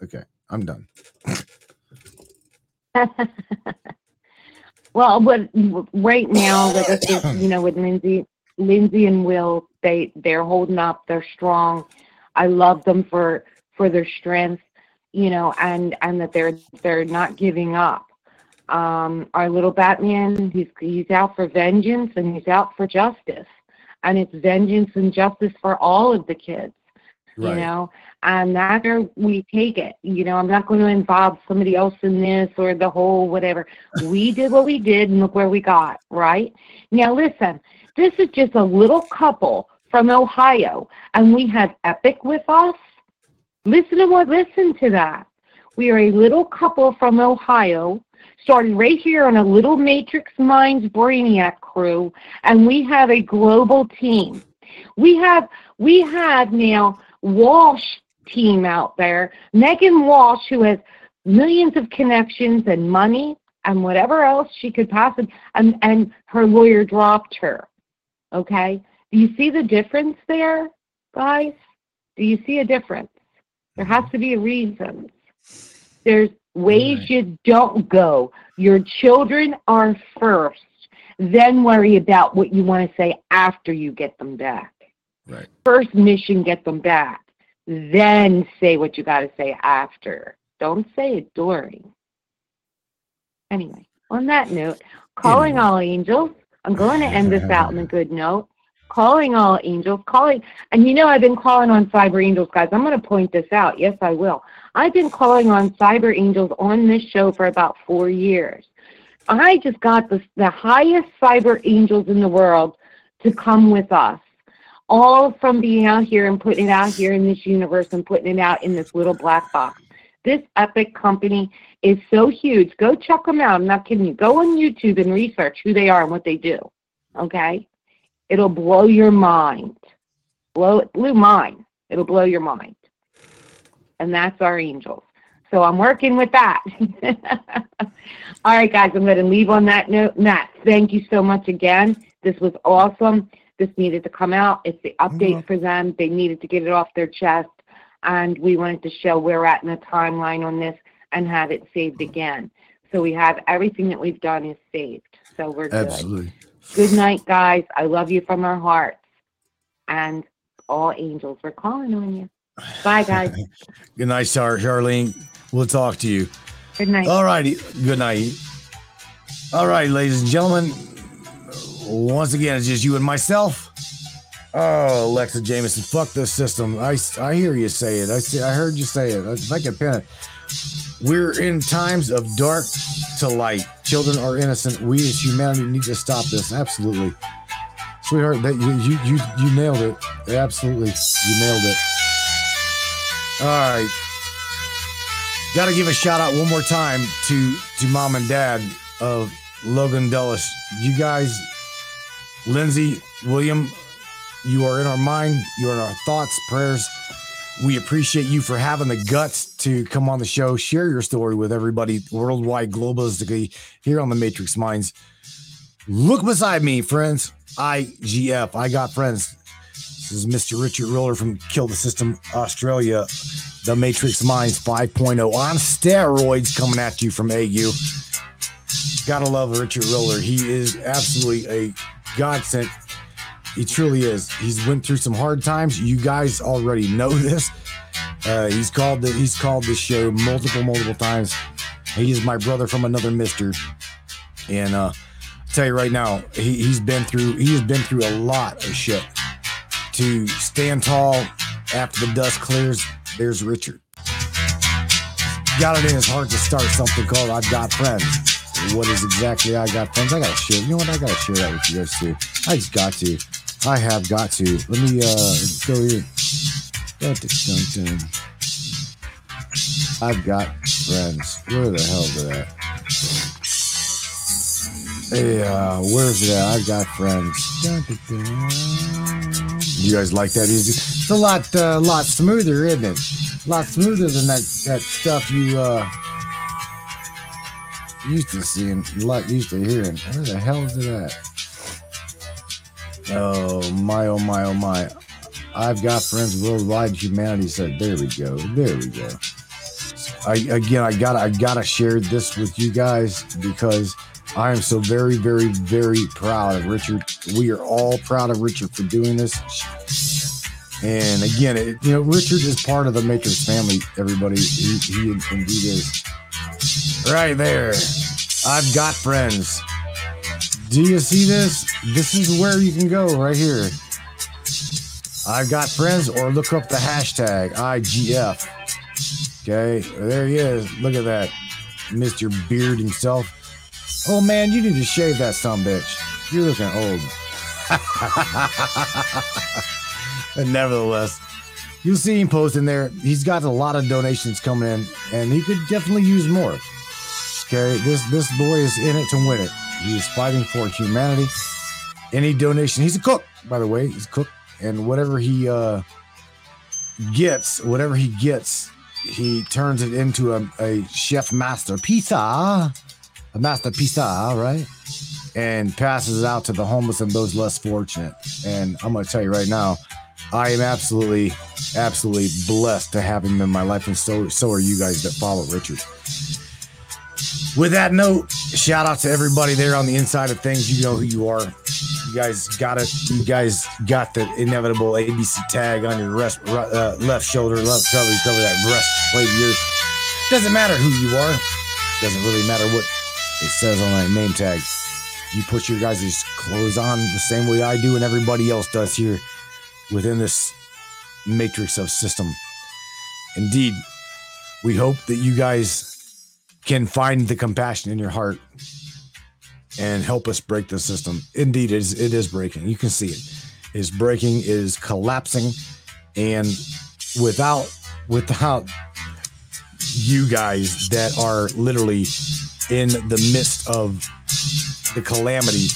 Okay, I'm done. [laughs] Well, but right now, I [coughs] you know, with Lindsay, Lindsay and Will, they they're holding up. They're strong. I love them for for their strength, you know, and and that they're they're not giving up. Um, our little Batman, he's he's out for vengeance and he's out for justice, and it's vengeance and justice for all of the kids you know and that's where we take it you know i'm not going to involve somebody else in this or the whole whatever we did what we did and look where we got right now listen this is just a little couple from ohio and we have Epiq with us listen to what listen to that We are a little couple from Ohio, started right here on a little Matrix Minds Brainiac crew, and we have a global team. We have we have now Walsh team out there, Megan Walsh, who has millions of connections and money and whatever else she could possibly, and, and her lawyer dropped her. Okay? Do you see the difference there, guys? Do you see a difference? There has mm-hmm. to be a reason. There's ways you don't go. Your children are first. Then worry about what you want to say after you get them back. Right. First mission, get them back. Then say what you got to say after. Don't say it during. Anyway, on that note, calling all angels. I'm going [laughs] to end this out on a good note. Calling all angels, calling, and you know I've been calling on cyber angels, guys. I'm going to point this out. Yes, I will. I've been calling on cyber angels on this show for about four years. I just got the, the highest cyber angels in the world to come with us all from being out here and putting it out here in this universe and putting it out in this little black box. This Epiq company is so huge. Go check them out. I'm not kidding you. Go on YouTube and research who they are and what they do. Okay? It'll blow your mind. Blow it blew mine. It'll blow your mind. And that's our angels. So I'm working with that. [laughs] All right, guys, I'm going to leave on that note. Matt, thank you so much again. This was awesome. This needed to come out. It's the update for them. They needed to get it off their chest. And we wanted to show where we're at in the timeline on this and have it saved again. So we have everything that we've done is saved. So we're good. Absolutely. Good night, guys. I love you from our hearts. And all angels, we're calling on you. Bye, guys. [laughs] Good night, Char- Charlene. We'll talk to you. Good night. All righty. Good night. All right, ladies and gentlemen. Once again, it's just you and myself. Oh, Alexa Jameson, fuck this system. I, I hear you say it. I see, I heard you say it. If I can pin it. We're in times of dark to light. Children are innocent. We as humanity need to stop this. Absolutely. Sweetheart, that you you you, you nailed it. Absolutely. You nailed it. All right. Got to give a shout out one more time to to mom and dad of Logan Dollison. You guys, Lindsay, William, you are in our mind. You are in our thoughts, prayers. We appreciate you for having the guts to come on the show, share your story with everybody worldwide, globalistically, here on the Matrix Minds. Look beside me, friends. IGF. I got friends. This is Mr. Richard Roller from Kill the System Australia. The Matrix Minds 5.0 on steroids coming at you from AU. Gotta love Richard Roller. He is absolutely a godsend. He truly is. He's went through some hard times. You guys already know [laughs] this. Uh, he's called the he's called this show multiple multiple times. He is my brother from another Mister, and uh, I tell you right now, he, he's been through he has been through a lot of shit to stand tall after the dust clears. There's Richard. Got it in his heart to start something called I've Got Friends. What is exactly I Got Friends? I gotta share. You know what? I gotta share that with you guys too. I just got to. I have got to. Let me uh go here. I've got friends. Where the hell is it at? Hey, uh, where's it at? I've got friends. You guys like that easy? It's a lot, uh, lot smoother, isn't it? A lot smoother than that that stuff you uh used to seeing, used to hearing. Where the hell is it at? Oh my, oh my, oh my! I've got friends worldwide. Humanity said, "There we go, there we go." I again, I gotta, I gotta share this with you guys because I am so very, very, very proud of Richard. We are all proud of Richard for doing this. And again, it, you know, Richard is part of the Matrix family. Everybody, he, he indeed is. Right there, I've got friends. Do you see this? This is where you can go right here. I've got friends, or look up the hashtag IGF. Okay, there he is. Look at that, Mr. Beard himself. Oh man, you need to shave that some bitch. You're looking old. [laughs] but nevertheless, You'll see him posting there. He's got a lot of donations coming in, and he could definitely use more. Okay, this this boy is in it to win it. He is fighting for humanity. Any donation, he's a cook, by the way. He's a cook, and whatever he uh, gets, whatever he gets, he turns it into a, a chef master pizza, a master pizza, right? And passes it out to the homeless and those less fortunate. And I'm going to tell you right now, I am absolutely, absolutely blessed to have him in my life, and so so are you guys that follow Richard. With that note, shout out to everybody there on the inside of things. You know who you are. You guys got it. You guys got the inevitable ABC tag on your rest, uh, left shoulder, left cover, cover that breastplate of yours. Doesn't matter who you are. Doesn't really matter what it says on that name tag. You put your guys' clothes on the same way I do and everybody else does here within this matrix of system. Indeed, we hope that you guys can find the compassion in your heart and help us break the system. Indeed, it is, it is breaking. You can see it. It is breaking, it is collapsing. And without without you guys that are literally in the midst of the calamity,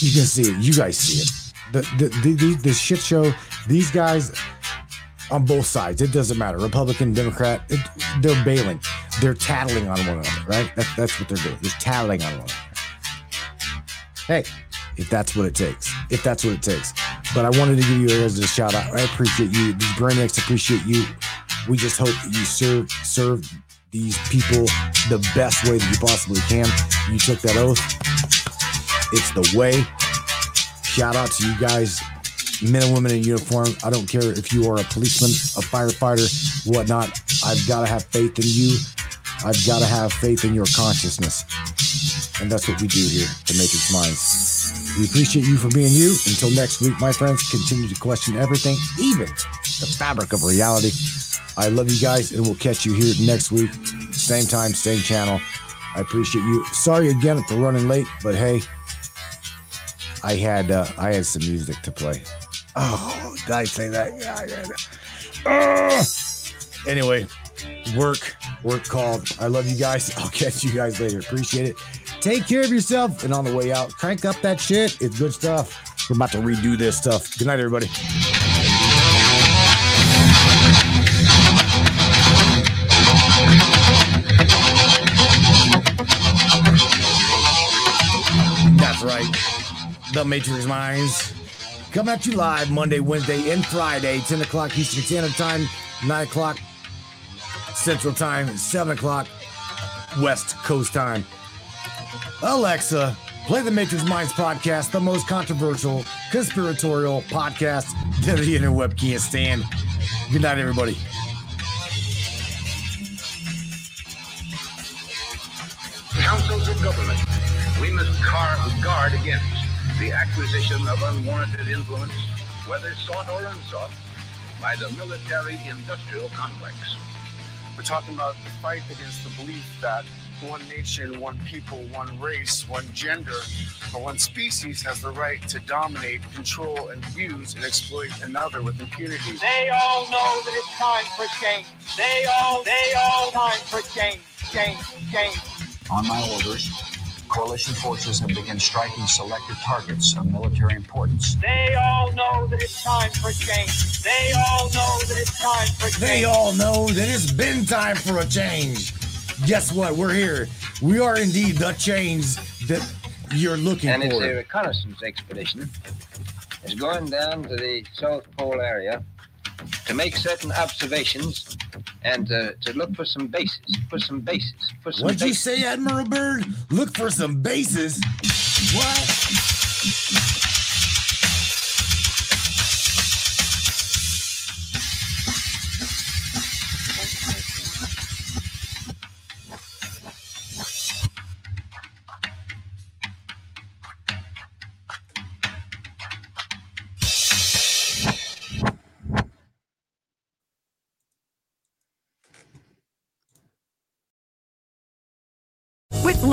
you can see it. You guys see it. The the the, the, the shit show, these guys on both sides. It doesn't matter. Republican, Democrat, it, they're bailing. They're tattling on one another, right? That, that's what they're doing. They're tattling on one another. Hey, if that's what it takes, if that's what it takes. But I wanted to give you guys a shout out. I appreciate you. These Brainiacs appreciate you. We just hope that you serve serve these people the best way that you possibly can. You took that oath. It's the way. Shout out to you guys men and women in uniform. I don't care if you are a policeman, a firefighter, whatnot. I've got to have faith in you. I've got to have faith in your consciousness. And that's what we do here to Matrix Minds. We appreciate you for being you. Until next week, my friends, continue to question everything, even the fabric of reality. I love you guys, and we'll catch you here next week. Same time, same channel. I appreciate you. Sorry again for running late, but hey, I had uh, I had some music to play. Oh, did I say that? Yeah, yeah. Uh, anyway, work, work called. I love you guys. [laughs] I'll catch you guys later. Appreciate it. Take care of yourself. And on the way out, crank up that shit. It's good stuff. We're about to redo this stuff. Good night, everybody. That's right. The Matrix Minds. Come at you live Monday, Wednesday, and Friday, 10 o'clock Eastern Standard Time, 9 o'clock Central Time, 7 o'clock West Coast Time. Alexa, play the Matrix Minds podcast, the most controversial, conspiratorial podcast that the interweb can't stand. Good night, everybody. Councils of government, we must guard against the acquisition of unwarranted influence, whether sought or unsought, by the military industrial complex. We're talking about the fight against the belief that one nation, one people, one race, one gender, or one species has the right to dominate, control, and use and exploit another with impunity. They all know that it's time for change. They all, they all time for change, change, change. On my orders, coalition forces have begun striking selected targets of military importance. They all know that it's time for change. They all know that it's time for change. They all know that it's been time for a change. Guess what? We're here. We are indeed the change that you're looking for. and it's a reconnaissance expedition. It's going down to the South Pole area to make certain observations and uh, to look for some bases, for some bases, for some What'd you say, Admiral Byrd? Look for some bases. What?